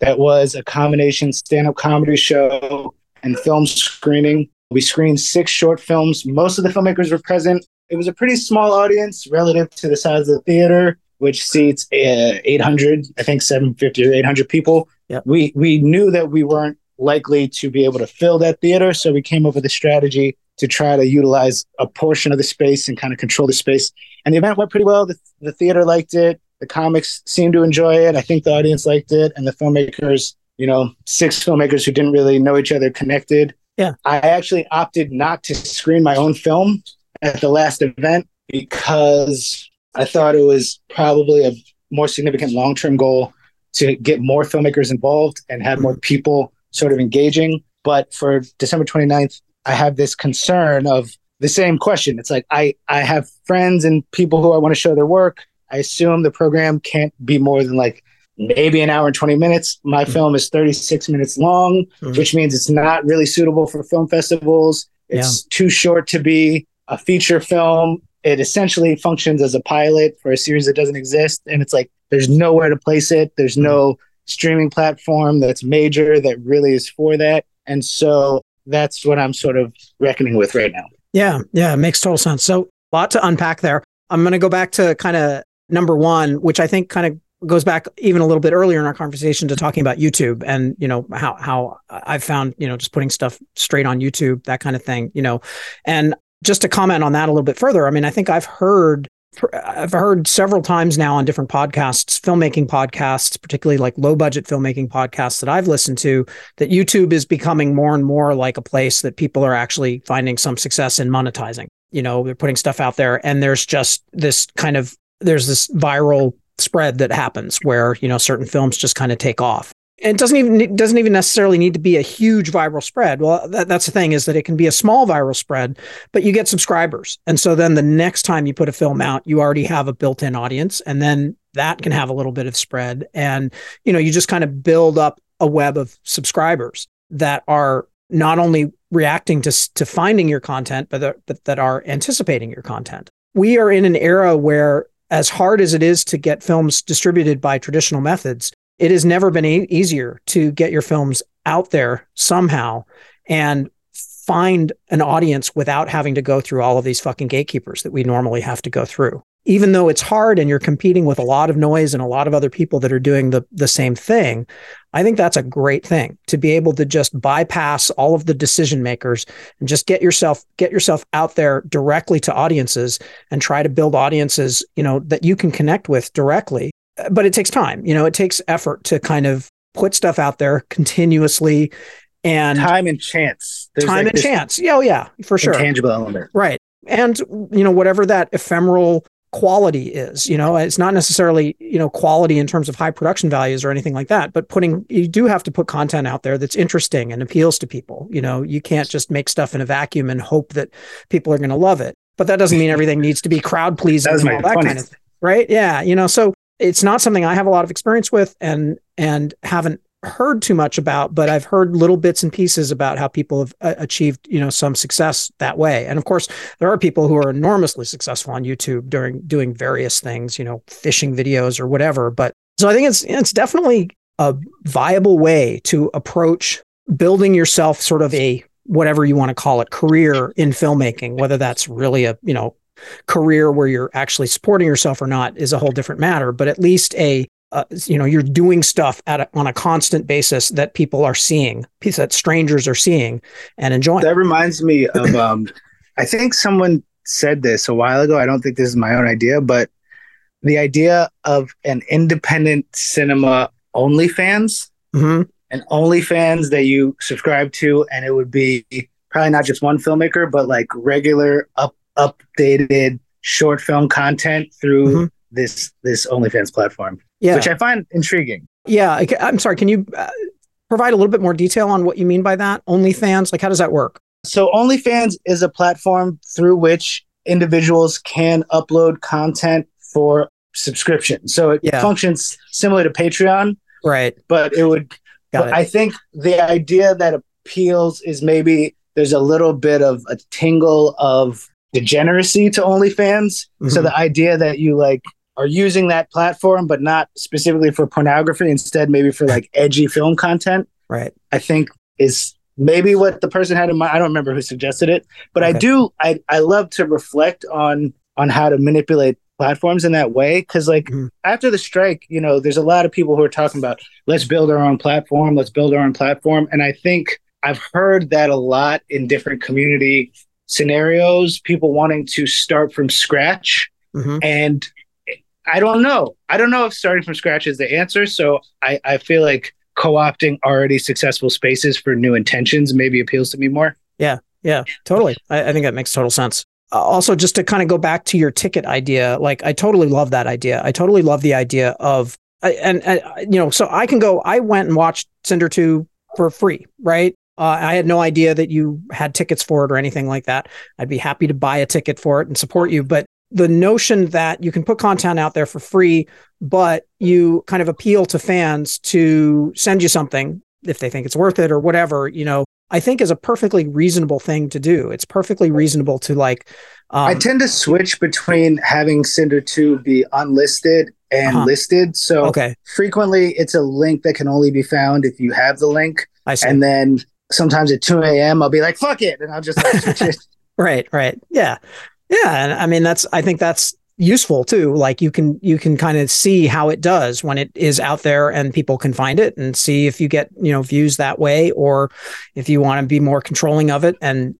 that was a combination stand-up comedy show and film screening we screened six short films. Most of the filmmakers were present. It was a pretty small audience relative to the size of the theater, which seats uh, 800, I think 750 or 800 people. Yep. We we knew that we weren't likely to be able to fill that theater, so we came up with a strategy to try to utilize a portion of the space and kind of control the space. And the event went pretty well. The, the theater liked it. The comics seemed to enjoy it. I think the audience liked it, and the filmmakers, you know, six filmmakers who didn't really know each other connected yeah. I actually opted not to screen my own film at the last event because I thought it was probably a more significant long term goal to get more filmmakers involved and have more people sort of engaging. But for December 29th, I have this concern of the same question. It's like I, I have friends and people who I want to show their work. I assume the program can't be more than like maybe an hour and 20 minutes. My mm-hmm. film is 36 minutes long, mm-hmm. which means it's not really suitable for film festivals. It's yeah. too short to be a feature film. It essentially functions as a pilot for a series that doesn't exist. And it's like there's nowhere to place it. There's mm-hmm. no streaming platform that's major that really is for that. And so that's what I'm sort of reckoning with right now. Yeah, yeah, it makes total sense. So a lot to unpack there. I'm going to go back to kind of number one, which I think kind of goes back even a little bit earlier in our conversation to talking about YouTube and you know how how I've found you know just putting stuff straight on YouTube that kind of thing you know and just to comment on that a little bit further I mean I think I've heard I've heard several times now on different podcasts filmmaking podcasts particularly like low budget filmmaking podcasts that I've listened to that YouTube is becoming more and more like a place that people are actually finding some success in monetizing. You know they're putting stuff out there and there's just this kind of there's this viral spread that happens where you know certain films just kind of take off and it doesn't even it doesn't even necessarily need to be a huge viral spread. Well that, that's the thing is that it can be a small viral spread but you get subscribers. And so then the next time you put a film out you already have a built-in audience and then that can have a little bit of spread. And you know you just kind of build up a web of subscribers that are not only reacting to to finding your content but that, but that are anticipating your content. We are in an era where as hard as it is to get films distributed by traditional methods, it has never been e- easier to get your films out there somehow and find an audience without having to go through all of these fucking gatekeepers that we normally have to go through. Even though it's hard and you're competing with a lot of noise and a lot of other people that are doing the, the same thing, I think that's a great thing to be able to just bypass all of the decision makers and just get yourself get yourself out there directly to audiences and try to build audiences, you know, that you can connect with directly. But it takes time, you know, it takes effort to kind of put stuff out there continuously and time and chance. There's time like and chance. Yeah, oh yeah, for sure. Tangible element. Right. And you know, whatever that ephemeral quality is you know it's not necessarily you know quality in terms of high production values or anything like that but putting you do have to put content out there that's interesting and appeals to people you know you can't just make stuff in a vacuum and hope that people are going to love it but that doesn't mean everything needs to be crowd pleasing and all that kind of thing right yeah you know so it's not something i have a lot of experience with and and haven't heard too much about, but I've heard little bits and pieces about how people have uh, achieved, you know, some success that way. And of course, there are people who are enormously successful on YouTube during doing various things, you know, fishing videos or whatever. But so I think it's it's definitely a viable way to approach building yourself sort of a whatever you want to call it career in filmmaking whether that's really a you know career where you're actually supporting yourself or not is a whole different matter but at least a uh, you know you're doing stuff at a, on a constant basis that people are seeing that strangers are seeing and enjoying that reminds me of um i think someone said this a while ago i don't think this is my own idea but the idea of an independent cinema OnlyFans mm-hmm. and OnlyFans that you subscribe to, and it would be probably not just one filmmaker, but like regular up updated short film content through mm-hmm. this this OnlyFans platform. Yeah, which I find intriguing. Yeah, I'm sorry. Can you uh, provide a little bit more detail on what you mean by that? OnlyFans, like how does that work? So OnlyFans is a platform through which individuals can upload content for subscription. So it yeah. functions similar to Patreon. Right. But it would but it. I think the idea that appeals is maybe there's a little bit of a tingle of degeneracy to OnlyFans. Mm-hmm. So the idea that you like are using that platform, but not specifically for pornography, instead maybe for like edgy film content. Right. I think is maybe what the person had in mind. I don't remember who suggested it, but okay. I do. I I love to reflect on on how to manipulate platforms in that way because like mm-hmm. after the strike you know there's a lot of people who are talking about let's build our own platform let's build our own platform and i think i've heard that a lot in different community scenarios people wanting to start from scratch. Mm-hmm. and i don't know. I don't know if starting from scratch is the answer. So i i feel like co-opting already successful spaces for new intentions maybe appeals to me more. Yeah. Yeah totally. I, I think that makes total sense. Also just to kind of go back to your ticket idea like i totally love that idea. I totally love the idea of and, and you know so i can go i went and watched cinder 2 for free right uh, i had no idea that you had tickets for it or anything like that i'd be happy to buy a ticket for it and support you but the notion that you can put content out there for free but you kind of appeal to fans to send you something if they think it's worth it or whatever you know I think is a perfectly reasonable thing to do. It's perfectly reasonable to like. Um, I tend to switch between having Cinder 2 be unlisted and uh-huh. listed. So okay. frequently it's a link that can only be found if you have the link. I see. And then sometimes at 2 a.m. I'll be like, fuck it. And I'll just like, right, right. Yeah. Yeah. And I mean, that's, I think that's useful too like you can you can kind of see how it does when it is out there and people can find it and see if you get you know views that way or if you want to be more controlling of it and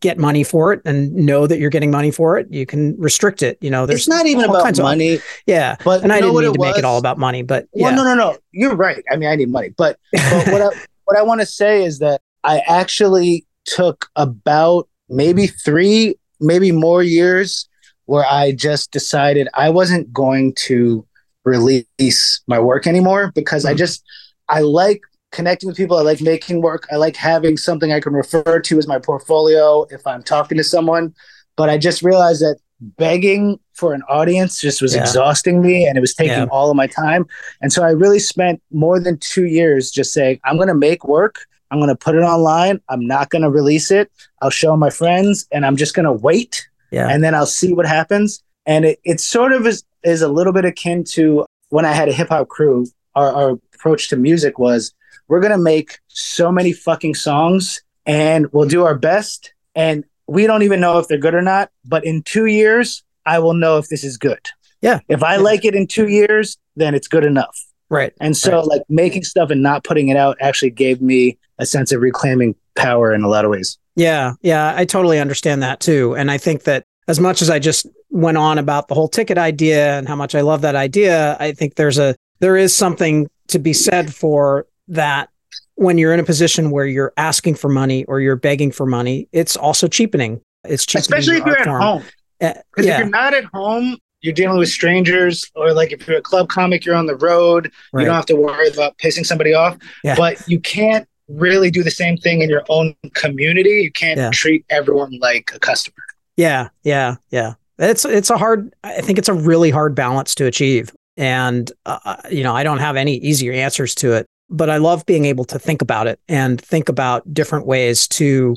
get money for it and know that you're getting money for it you can restrict it you know there's it's not even about money of, yeah but and i didn't mean to was? make it all about money but yeah. well no no no you're right i mean i need money but, but what i what i want to say is that i actually took about maybe three maybe more years where I just decided I wasn't going to release my work anymore because mm-hmm. I just I like connecting with people. I like making work. I like having something I can refer to as my portfolio if I'm talking to someone. But I just realized that begging for an audience just was yeah. exhausting me and it was taking yeah. all of my time. And so I really spent more than two years just saying, I'm going to make work. I'm going to put it online. I'm not going to release it. I'll show my friends and I'm just going to wait yeah. And then I'll see what happens. And it, it sort of is, is a little bit akin to when I had a hip hop crew, our, our approach to music was we're going to make so many fucking songs and we'll do our best. And we don't even know if they're good or not. But in two years, I will know if this is good. Yeah. If I yeah. like it in two years, then it's good enough. Right. And so, right. like, making stuff and not putting it out actually gave me a sense of reclaiming power in a lot of ways. Yeah, yeah, I totally understand that too. And I think that as much as I just went on about the whole ticket idea and how much I love that idea, I think there's a there is something to be said for that when you're in a position where you're asking for money or you're begging for money, it's also cheapening. It's cheapening especially if you're at home. Uh, because yeah. if you're not at home, you're dealing with strangers, or like if you're a club comic, you're on the road. Right. You don't have to worry about pissing somebody off. Yeah. But you can't really do the same thing in your own community. You can't yeah. treat everyone like a customer. Yeah, yeah, yeah. It's it's a hard. I think it's a really hard balance to achieve, and uh, you know I don't have any easier answers to it. but I love being able to think about it and think about different ways to.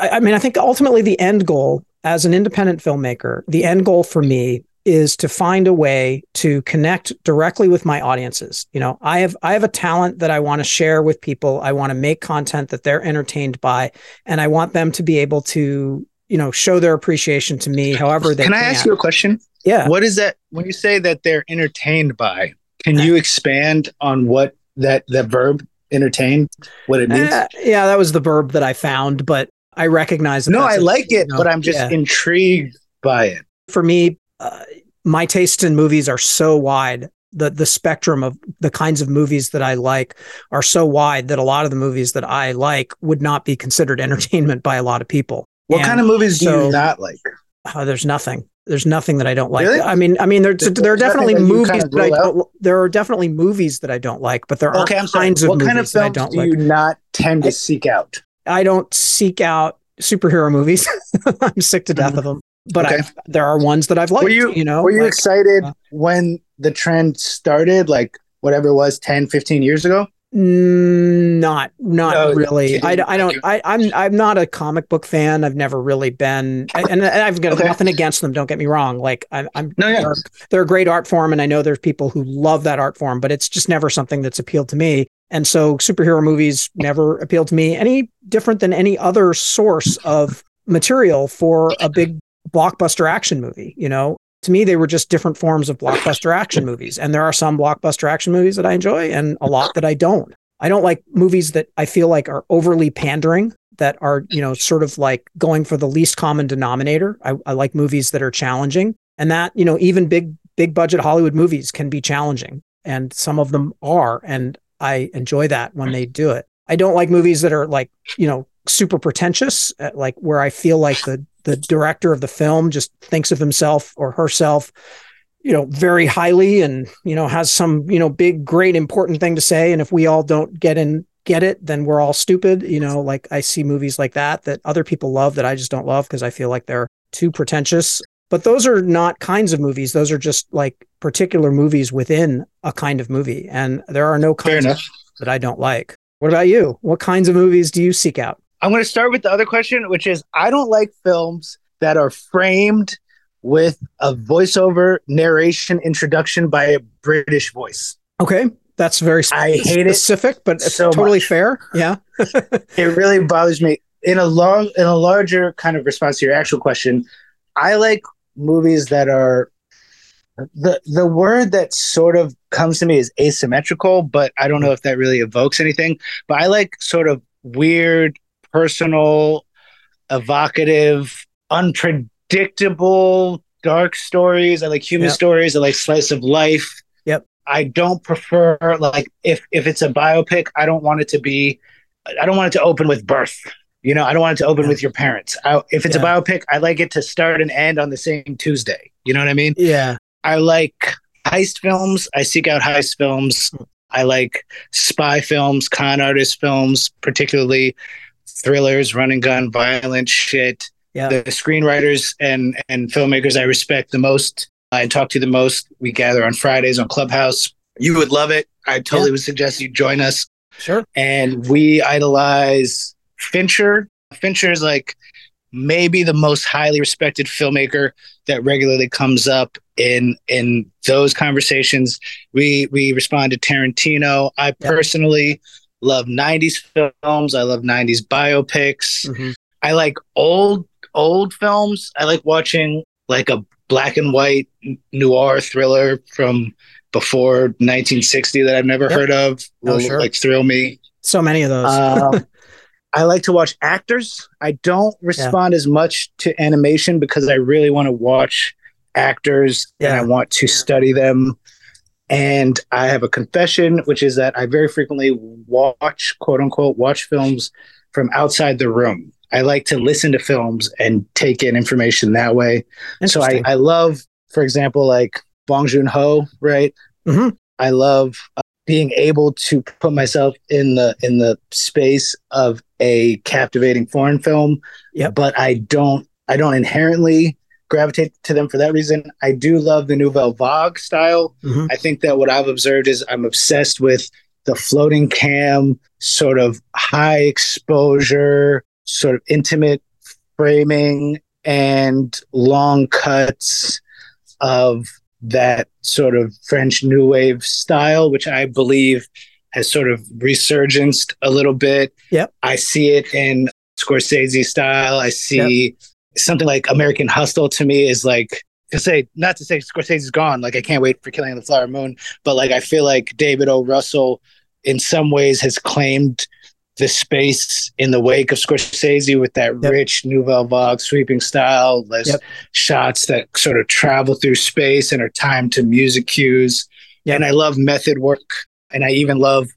uh, I mean, I think ultimately the end goal as an independent filmmaker, the end goal for me is to find a way to connect directly with my audiences. You know, I have I have a talent that I want to share with people. I want to make content that they're entertained by, and I want them to be able to, you know, show their appreciation to me however they Can can. I ask you a question? Yeah. What is that when you say that they're entertained by? Can you expand on what that that verb entertain what it means? Uh, yeah, that was the verb that I found, but I recognize no, I like it, you know, but I'm just yeah. intrigued by it. for me, uh, my tastes in movies are so wide. The the spectrum of the kinds of movies that I like are so wide that a lot of the movies that I like would not be considered entertainment by a lot of people. What And kind of movies do you not like? Uh, there's nothing. There's nothing that I don't like. Really? I mean, I mean, there's There's there are definitely that movies kind of that I don't. There are definitely movies that I don't like, but there are Okay, I'm sorry. kinds of What movies kind of that I films don't do like. you not tend to I- seek out? I don't seek out superhero movies. I'm sick to death of them, but. Okay. There are ones that I've liked. Were you- you know, Were you like- excited uh, when the trend started, like whatever it was 10, 15 years ago? Mm, not not No, really I, I don't, I, I'm, I'm not a comic book fan I've never really been and, and I've got Okay. nothing against them don't get me wrong like I'm, I'm No, yeah. they're, they're a great art form and I know there's people who love that art form but it's just never something that's appealed to me and so superhero movies never appealed to me any different than any other source of material for a big blockbuster action movie you know to me they were just different forms of blockbuster action movies and there are some blockbuster action movies that I enjoy and a lot that I don't I don't like movies that I feel like are overly pandering, that are, you know, sort of like going for the least common denominator. I, I like movies that are challenging and that, you know, even big, big budget Hollywood movies can be challenging and some of them are. And I enjoy that when they do it. I don't like movies that are like, you know, super pretentious, uh, like where I feel like the, the director of the film just thinks of himself or herself you know very highly and you know has some you know big great important thing to say. And if we all don't get in get it then we're all stupid you know like i see movies like that that other people love that i just don't love because i feel like they're too pretentious. But those are not kinds of movies. Those are just like particular movies within a kind of movie. And there are no kinds that i don't like. What about you? What kinds of movies do you seek out I'm going to start with the other question, which is I don't like films that are framed with a voiceover narration introduction by a British voice. okay that's very sp- I hate it specific but it's so totally much. fair yeah It really bothers me. In a long, in a larger kind of response to your actual question, I like movies that are the the word that sort of comes to me is asymmetrical, but I don't know if that really evokes anything. But I like sort of weird, personal, evocative, unpredictable, dark stories. I like human Yep. stories. I like slice of life. Yep. I don't prefer like if if it's a biopic, I don't want it to be. I don't want it to open with birth. You know, I don't want it to open Yeah. with your parents. I, if it's Yeah. a biopic, I like it to start and end on the same Tuesday. You know what I mean? yeah I like heist films. I seek out heist films. I like spy films, con artist films, particularly thrillers, run and gun, violent shit. Yeah. The screenwriters and and filmmakers I respect the most uh, and talk to the most. We gather on Fridays on Clubhouse. You would love it. I totally Yeah. would suggest you join us. sure And we idolize Fincher. Fincher is like maybe the most highly respected filmmaker that regularly comes up in in those conversations. We we respond to Tarantino. I personally love 90s films. I love 90s biopics. Mhm. I like old old films. I like watching like a black and white noir thriller from before 1960 that I've never Yep. heard of. Oh, Will sure. like thrill me. so many of those Um, I like to watch actors. I don't respond as much to animation because I really want to watch actors and I want to study them. And I have a confession, which is that I very frequently watch, quote unquote, watch films from outside the room. I like to listen to films and take in information that way. So I, I love, for example, like Bong Joon Ho, right? Mhm. I love uh, being able to put myself in the in the space of a captivating foreign film. Yep. But I don't I don't inherently gravitate to them for that reason. I do love the Nouvelle Vague style. Mhm. I think that what I've observed is I'm obsessed with the floating cam, sort of high exposure, sort of intimate framing, and long cuts of that sort of French New Wave style, which I believe has sort of resurgenced a little bit. Yep. I see it in Scorsese style. I see yep. Something like American Hustle to me is like to say not to say Scorsese's gone. Like I can't wait for Killing the Flower Moon, but like I feel like David O. Russell in some ways has claimed the space in the wake of Scorsese with that yep. rich Nouvelle Vague sweeping style. There's yep. shots that sort of travel through space and are timed to music cues. Yep. And I love method work. And I even love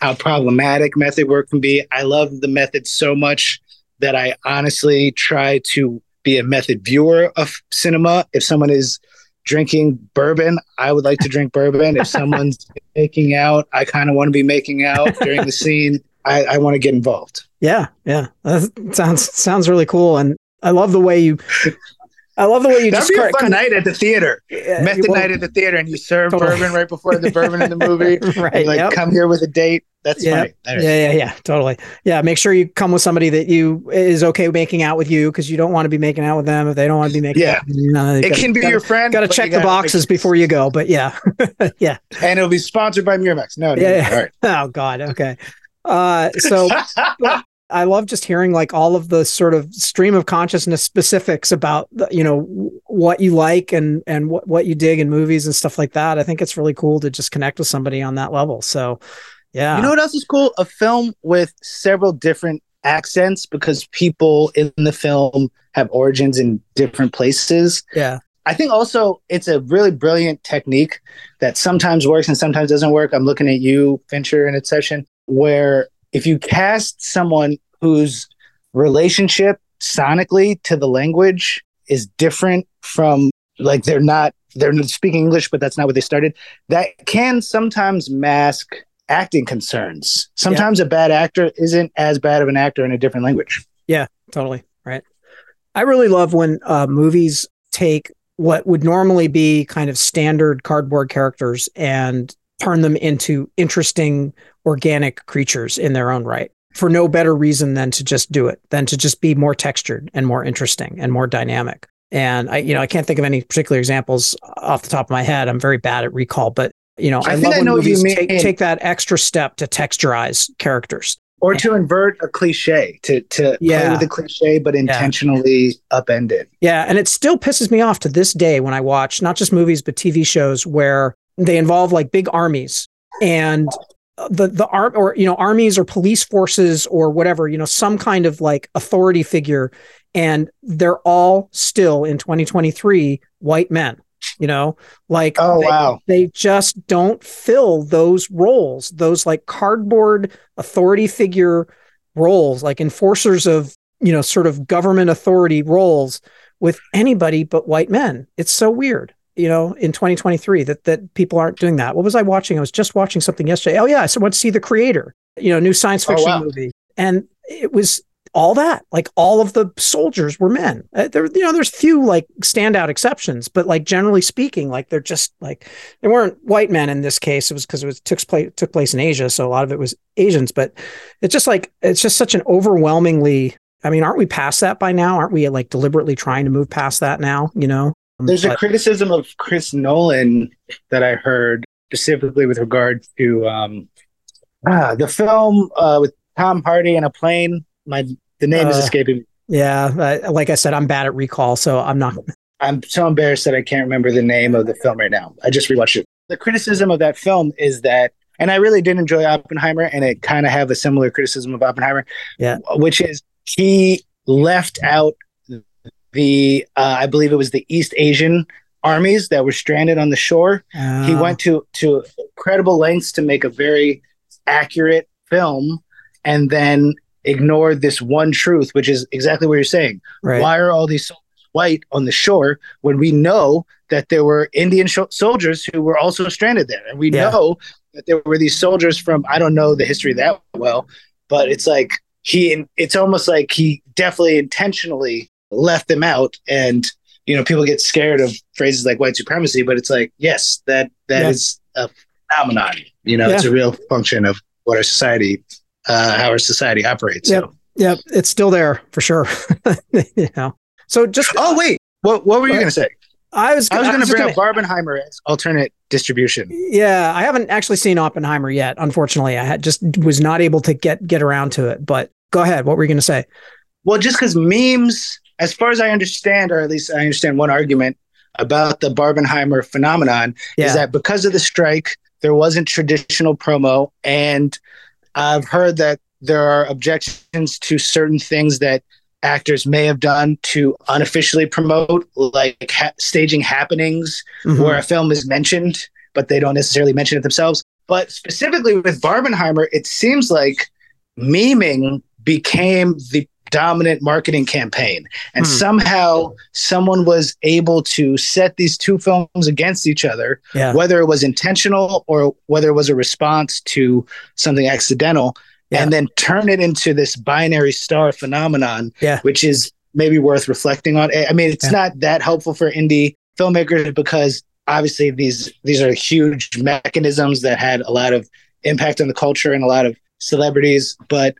how problematic method work can be. I love the method so much that I honestly try to be a method viewer of cinema. If someone is drinking bourbon, I would like to drink bourbon. If someone's making out, I kind of want to be making out during the scene. I, I want to get involved. Yeah, yeah, that sounds sounds really cool, and I love the way you. I love the way you That'd just be a fun night at the theater. Yeah, Method night at the theater, and you serve totally. bourbon right before the bourbon in the movie. right. like yep. come here with a date. That's funny. Yeah, yeah, yeah, totally. Yeah, make sure you come with somebody that you is okay making out with you because you don't want to be making out with them if they don't want to be making. Yeah, no, it gotta, can be gotta, your friend. Got to check the boxes before you go, but yeah, yeah. And it'll be sponsored by Miramax. No, yeah, yeah. All right. Oh God. Okay. Uh, so I love just hearing like all of the sort of stream of consciousness specifics about the, you know what you like and and what what you dig in movies and stuff like that. I think it's really cool to just connect with somebody on that level. So, yeah. You know what else is cool? A film with several different accents because people in the film have origins in different places. Yeah. I think also it's a really brilliant technique that sometimes works and sometimes doesn't work. I'm looking at you, Fincher, in a session where if you cast someone whose relationship sonically to the language is different from like they're not they're speaking English, but that's not what they started. That can sometimes mask acting concerns. Sometimes yeah. a bad actor isn't as bad of an actor in a different language. Yeah, totally. Right. I really love when uh, movies take what would normally be kind of standard cardboard characters and turn them into interesting organic creatures in their own right for no better reason than to just do it, than to just be more textured and more interesting and more dynamic. And I, you know, I can't think of any particular examples off the top of my head. I'm very bad at recall, but you know, I, I love I when movies take, take that extra step to texturize characters or to invert a cliche to to yeah. play with the cliche but intentionally yeah. upend it yeah and it still pisses me off to this day when i watch not just movies but tv shows where they involve like big armies and the the arm or you know armies or police forces or whatever you know some kind of like authority figure and they're all still in 2023 white men you know? Like oh they, wow. they just don't fill those roles those like cardboard authority figure roles like enforcers of you know sort of government authority roles with anybody but white men. It's so weird you know, in 2023 that that people aren't doing that. What was I watching? I was just watching something yesterday. Oh yeah, I went to see The Creator, you know, new science fiction oh, wow. movie, and it was all that. Like all of the soldiers were men. Uh, there, you know, there's few like standout exceptions, but like generally speaking, like they're just like they weren't white men in this case. It was because it was took place took place in Asia, so a lot of it was Asians. But it's just like it's just such an overwhelmingly I mean, aren't we past that by now? Aren't we like deliberately trying to move past that now? You know? There's but, a criticism of Chris Nolan that I heard specifically with regard to um, ah, the film uh, with Tom Hardy in a plane. My the name uh, is escaping me. Yeah, uh, like I said, I'm bad at recall, so I'm not. I'm so embarrassed that I can't remember the name of the film right now. I just rewatched it. The criticism of that film is that, and I really did enjoy Oppenheimer, and it kind of have a similar criticism of Oppenheimer. Yeah, which is he left out the uh, I believe it was the East Asian armies that were stranded on the shore. Oh. He went to to incredible lengths to make a very accurate film, and then ignored this one truth, which is exactly what you're saying. Right. Why are all these soldiers white on the shore when we know that there were Indian sh- soldiers who were also stranded there, and we yeah. know that there were these soldiers from I don't know the history that well, but it's like he it's almost like he definitely intentionally left them out and you know people get scared of phrases like white supremacy but it's like yes that that is a phenomenon. You know, Yeah. it's a real function of what our society, uh, how our society operates. Yep. So. Yep, it's still there for sure. you know. So just Oh wait, what what were you going to say? I was I was going to bring up Barbenheimer as alternate distribution. Yeah, I haven't actually seen Oppenheimer yet. Unfortunately, I had just was not able to get get around to it. But go ahead. What were you going to say? Well, just because memes, as far as I understand, or at least I understand one argument about the Barbenheimer phenomenon, Yeah. is that because of the strike, there wasn't traditional promo. And I've heard that there are objections to certain things that actors may have done to unofficially promote, like ha- staging happenings Mhm. where a film is mentioned, but they don't necessarily mention it themselves. But specifically with Barbenheimer, it seems like memeing became the dominant marketing campaign. And Hmm. somehow someone was able to set these two films against each other, Yeah. whether it was intentional or whether it was a response to something accidental, Yeah. and then turn it into this binary star phenomenon, Yeah. which is maybe worth reflecting on. I mean, it's not that helpful for indie filmmakers because obviously these these are huge mechanisms that had a lot of impact on the culture and a lot of celebrities, but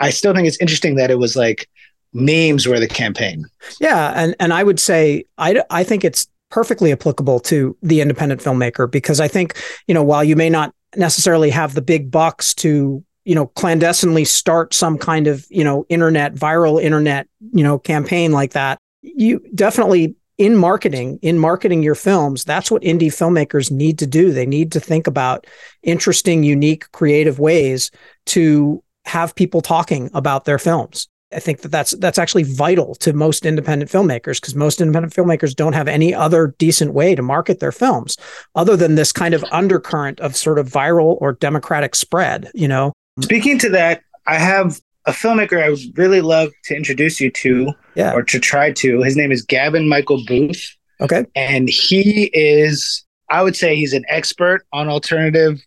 I still think it's interesting that it was like memes were the campaign. Yeah, and and I would say I I think it's perfectly applicable to the independent filmmaker because I think you know while you may not necessarily have the big bucks to you know clandestinely start some kind of you know internet viral internet you know campaign like that you definitely in marketing in marketing your films that's what indie filmmakers need to do they need to think about interesting unique creative ways to have people talking about their films I think that that's that's actually vital to most independent filmmakers because most independent filmmakers don't have any other decent way to market their films other than this kind of undercurrent of sort of viral or democratic spread. You know, Speaking to that, I have a filmmaker I would really love to introduce you to Yeah. or to try to. His name is Gavin Michael Booth. okay, and he is i would say he's an expert on alternative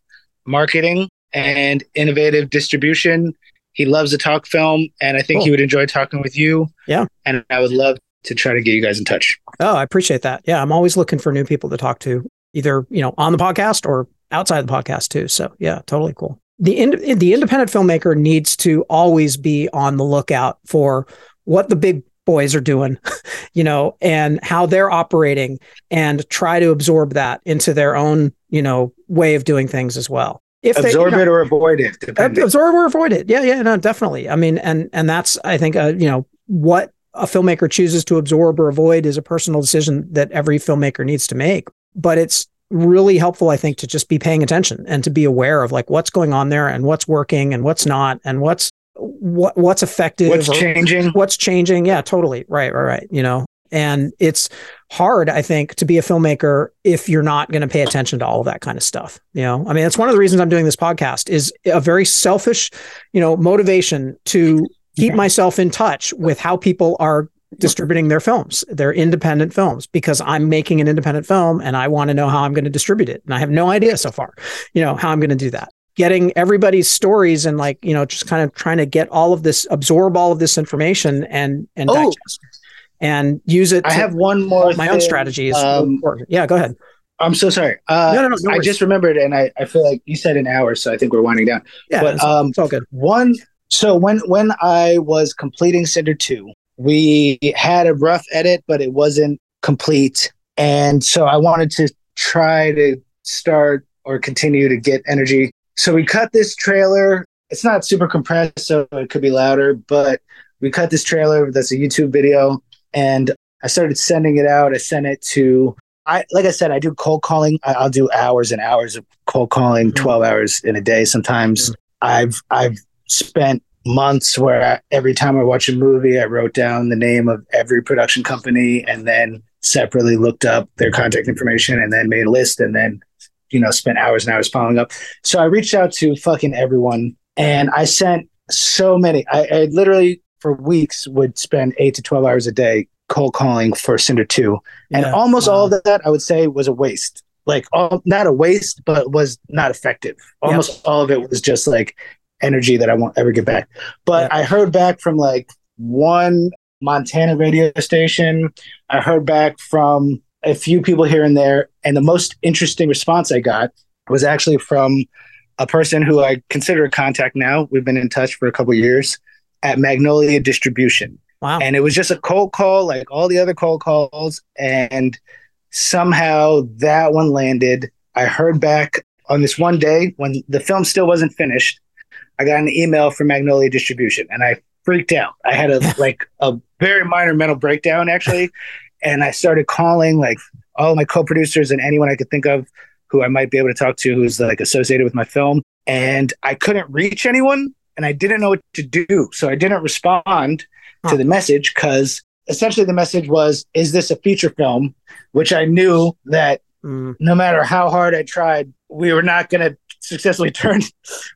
marketing and innovative distribution he loves to talk film and i think Cool. he would enjoy talking with you Yeah. and i would love to try to get you guys in touch oh, I appreciate that. Yeah, I'm always looking for new people to talk to, either you know on the podcast or outside the podcast too. So yeah, totally cool. The ind- the independent filmmaker needs to always be on the lookout for what the big boys are doing, you know, and how they're operating and try to absorb that into their own, you know, way of doing things as well. If they- absorb you know, it or avoid it depending. absorb or avoid it. Yeah, yeah, no, definitely. I mean, and and that's I think uh, you know what a filmmaker chooses to absorb or avoid is a personal decision that every filmmaker needs to make. But it's really helpful, I think, to just be paying attention and to be aware of like what's going on there and what's working and what's not and what's what what's effective what's changing what's changing yeah totally right right right you know and it's hard i think to be a filmmaker if you're not going to pay attention to all of that kind of stuff you know? I mean it's one of the reasons i'm doing this podcast is a very selfish you know motivation to keep myself in touch with how people are distributing their films. Their independent films because i'm making an independent film and i want to know how i'm going to distribute it. And i have no idea so far you know how i'm going to do that. Getting everybody's stories and like you know just kind of trying to get all of this absorb all of this information and and Oh. digest and use it i to- have one more my own thing. strategy is um, yeah go ahead i'm so sorry uh, No, no, no, no i just remembered and I, I feel like you said an hour so i think we're winding down yeah but, it's, um, it's all good One so when when I was completing Cinder 2, we had a rough edit, but it wasn't complete. And so I wanted to try to start or continue to get energy. So we cut this trailer. It's not super compressed, so it could be louder, but we cut this trailer that's a YouTube video and I started sending it out. I sent it to I like I said, I do cold calling. I, I'll do hours and hours of cold calling, Mhm. 12 hours in a day sometimes. I've I've spent months where I, every time I watch a movie, I wrote down the name of every production company and then separately looked up their contact information and then made a list and then you know spent hours and hours following up. So I reached out to fucking everyone and I sent so many. I, I literally for weeks would spend eight to twelve hours a day cold calling for Cinder Two, and Yeah. almost Wow. all of that I would say was a waste. Like all, not a waste, but was not effective. Almost all of it was just like energy that I won't ever get back. But Yeah. I heard back from like one Montana radio station. I heard back from a few people here and there. And the most interesting response I got was actually from a person who I consider a contact now. We've been in touch for a couple years at Magnolia Distribution. Wow. And it was just a cold call, like all the other cold calls. And somehow that one landed. I heard back on this one day when the film still wasn't finished. I got an email from Magnolia Distribution and I freaked out. I had a like a very minor mental breakdown actually. and I started calling like all my co-producers and anyone I could think of who I might be able to talk to who's like associated with my film. And I couldn't reach anyone and I didn't know what to do. So I didn't respond huh. to the message because essentially the message was, is this a feature film? Which I knew that mm. no matter how hard I tried, we were not going to successfully turn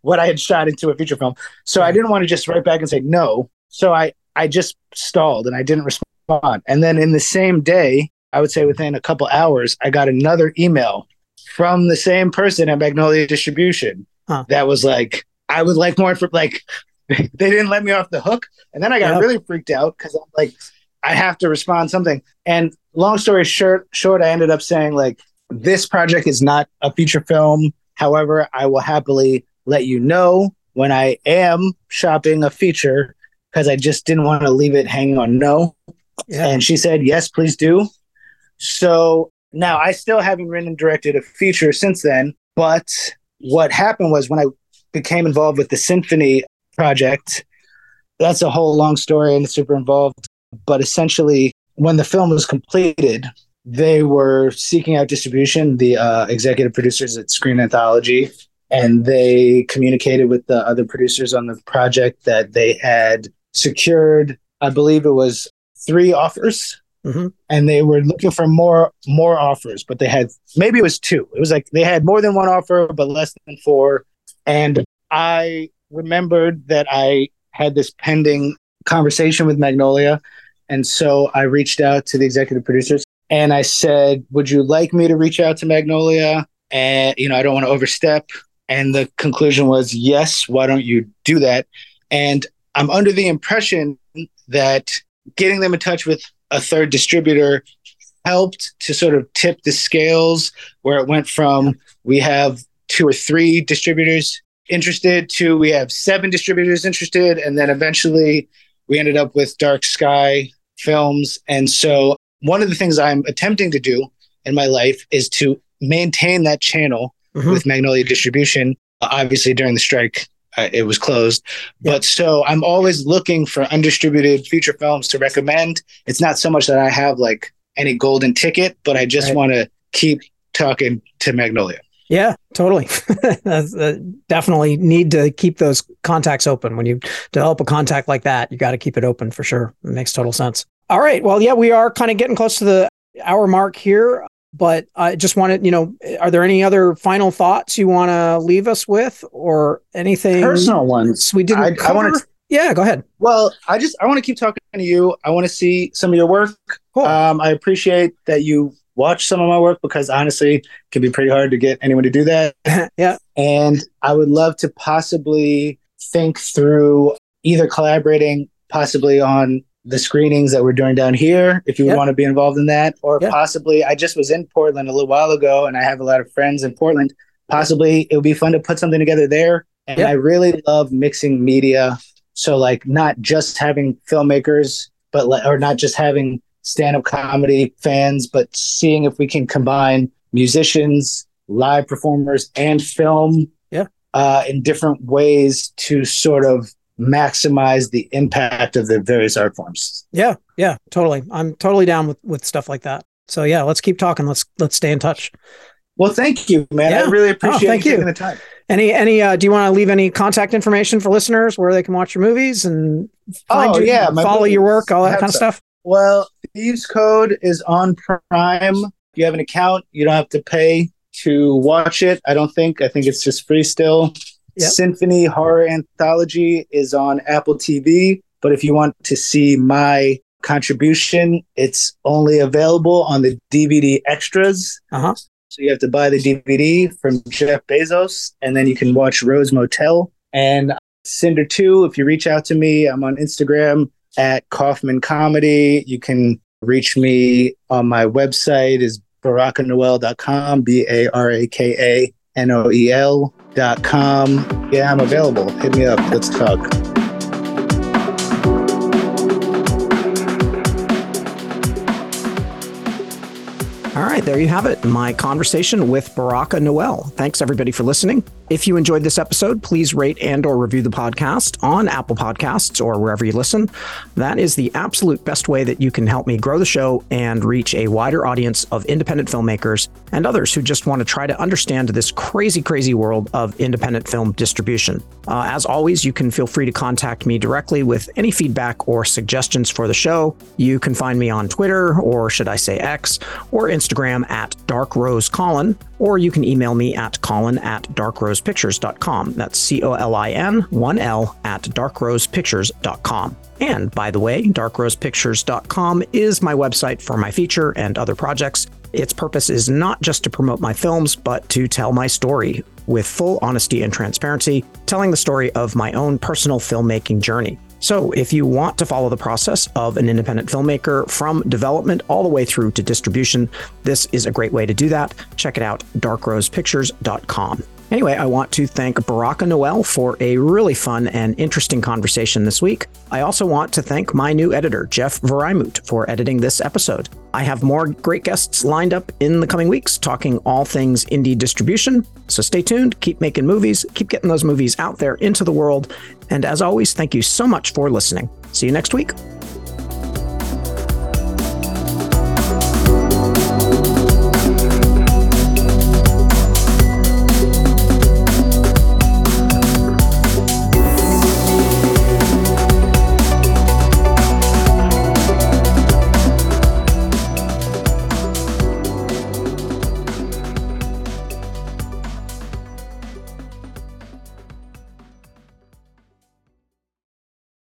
what I had shot into a feature film. So I didn't want to just write back and say no. So I, I just stalled and I didn't respond. And then in the same day, I would say within a couple hours, I got another email from the same person at Magnolia Distribution huh. that was like, I would like more for like they didn't let me off the hook. And then I got yep. really freaked out because I'm like, I have to respond something. And long story short, short, I ended up saying like, this project is not a feature film. However, I will happily let you know when I am shopping a feature because I just didn't want to leave it hanging on no. Yeah. And she said, yes, please do. So now I still haven't written and directed a feature since then. But what happened was when I became involved with the symphony project. That's a whole long story and it's super involved. But essentially, when the film was completed, they were seeking out distribution, the uh, executive producers at Screen Anthology, and they communicated with the other producers on the project that they had secured, I believe it was three offers. Mm-hmm. And they were looking for more more offers, but they had maybe it was two. It was like they had more than one offer, but less than four. And I remembered that I had this pending conversation with Magnolia. And so I reached out to the executive producers and I said, Would you like me to reach out to Magnolia? And, you know, I don't want to overstep. And the conclusion was, Yes, why don't you do that? And I'm under the impression that getting them in touch with a third distributor helped to sort of tip the scales where it went from we have two or three distributors interested to we have seven distributors interested and then eventually we ended up with dark sky films and so one of the things i'm attempting to do in my life is to maintain that channel mm-hmm. with magnolia distribution uh, obviously during the strike uh, it was closed yeah. but so i'm always looking for undistributed feature films to recommend it's not so much that i have like any golden ticket but i just right. want to keep talking to magnolia yeah, totally. uh, definitely need to keep those contacts open. When you develop a contact like that, you got to keep it open for sure. It makes total sense. All right. Well, yeah, we are kind of getting close to the hour mark here, but I just wanted, you know, are there any other final thoughts you want to leave us with or anything personal ones we didn't I, cover? I to yeah, go ahead. Well, I just I want to keep talking to you. I want to see some of your work. Cool. Um, I appreciate that you watch some of my work because honestly, it can be pretty hard to get anyone to do that. yeah. And I would love to possibly think through either collaborating possibly on the screenings that we're doing down here, if you would want to be involved in that, or possibly I just was in Portland a little while ago and I have a lot of friends in Portland. Possibly it would be fun to put something together there. And I really love mixing media. So like not just having filmmakers, but le- or not just having stand up comedy fans, but seeing if we can combine musicians, live performers, and film yeah. uh, in different ways to sort of maximize the impact of the various art forms. Yeah, yeah, totally. I'm totally down with with stuff like that. So yeah, let's keep talking. Let's let's stay in touch. Well, thank you, man. Yeah. I really appreciate oh, thank you taking the time. Any any uh, do you want to leave any contact information for listeners where they can watch your movies and find oh, you, yeah, follow your work, all that kind of stuff? Well, Thieves Code is on Prime. If you have an account, you don't have to pay to watch it. I don't think. I think it's just free still. Yep. Symphony Horror Anthology is on Apple TV. But if you want to see my contribution, it's only available on the DVD extras. Uh-huh. So you have to buy the DVD from Jeff Bezos, and then you can watch Rose Motel and Cinder 2. If you reach out to me, I'm on Instagram at Kaufman Comedy. You can reach me on my website is barakanoel.com, dot com. Yeah, I'm available. Hit me up. Let's talk. All right, there you have it. My conversation with Baraka Noel. Thanks everybody for listening. If you enjoyed this episode, please rate and or review the podcast on Apple Podcasts or wherever you listen. That is the absolute best way that you can help me grow the show and reach a wider audience of independent filmmakers and others who just want to try to understand this crazy, crazy world of independent film distribution. Uh, as always, you can feel free to contact me directly with any feedback or suggestions for the show. You can find me on Twitter, or should I say X, or Instagram at Dark Rose Colin, or you can email me at colin at darkrosepictures.com. That's C O L I N 1 L at darkrosepictures.com. And by the way, darkrosepictures.com is my website for my feature and other projects. Its purpose is not just to promote my films, but to tell my story with full honesty and transparency, telling the story of my own personal filmmaking journey. So, if you want to follow the process of an independent filmmaker from development all the way through to distribution, this is a great way to do that. Check it out, darkrosepictures.com. Anyway, I want to thank Baraka Noel for a really fun and interesting conversation this week. I also want to thank my new editor, Jeff Varimut, for editing this episode. I have more great guests lined up in the coming weeks talking all things indie distribution. So stay tuned, keep making movies, keep getting those movies out there into the world. And as always, thank you so much for listening. See you next week.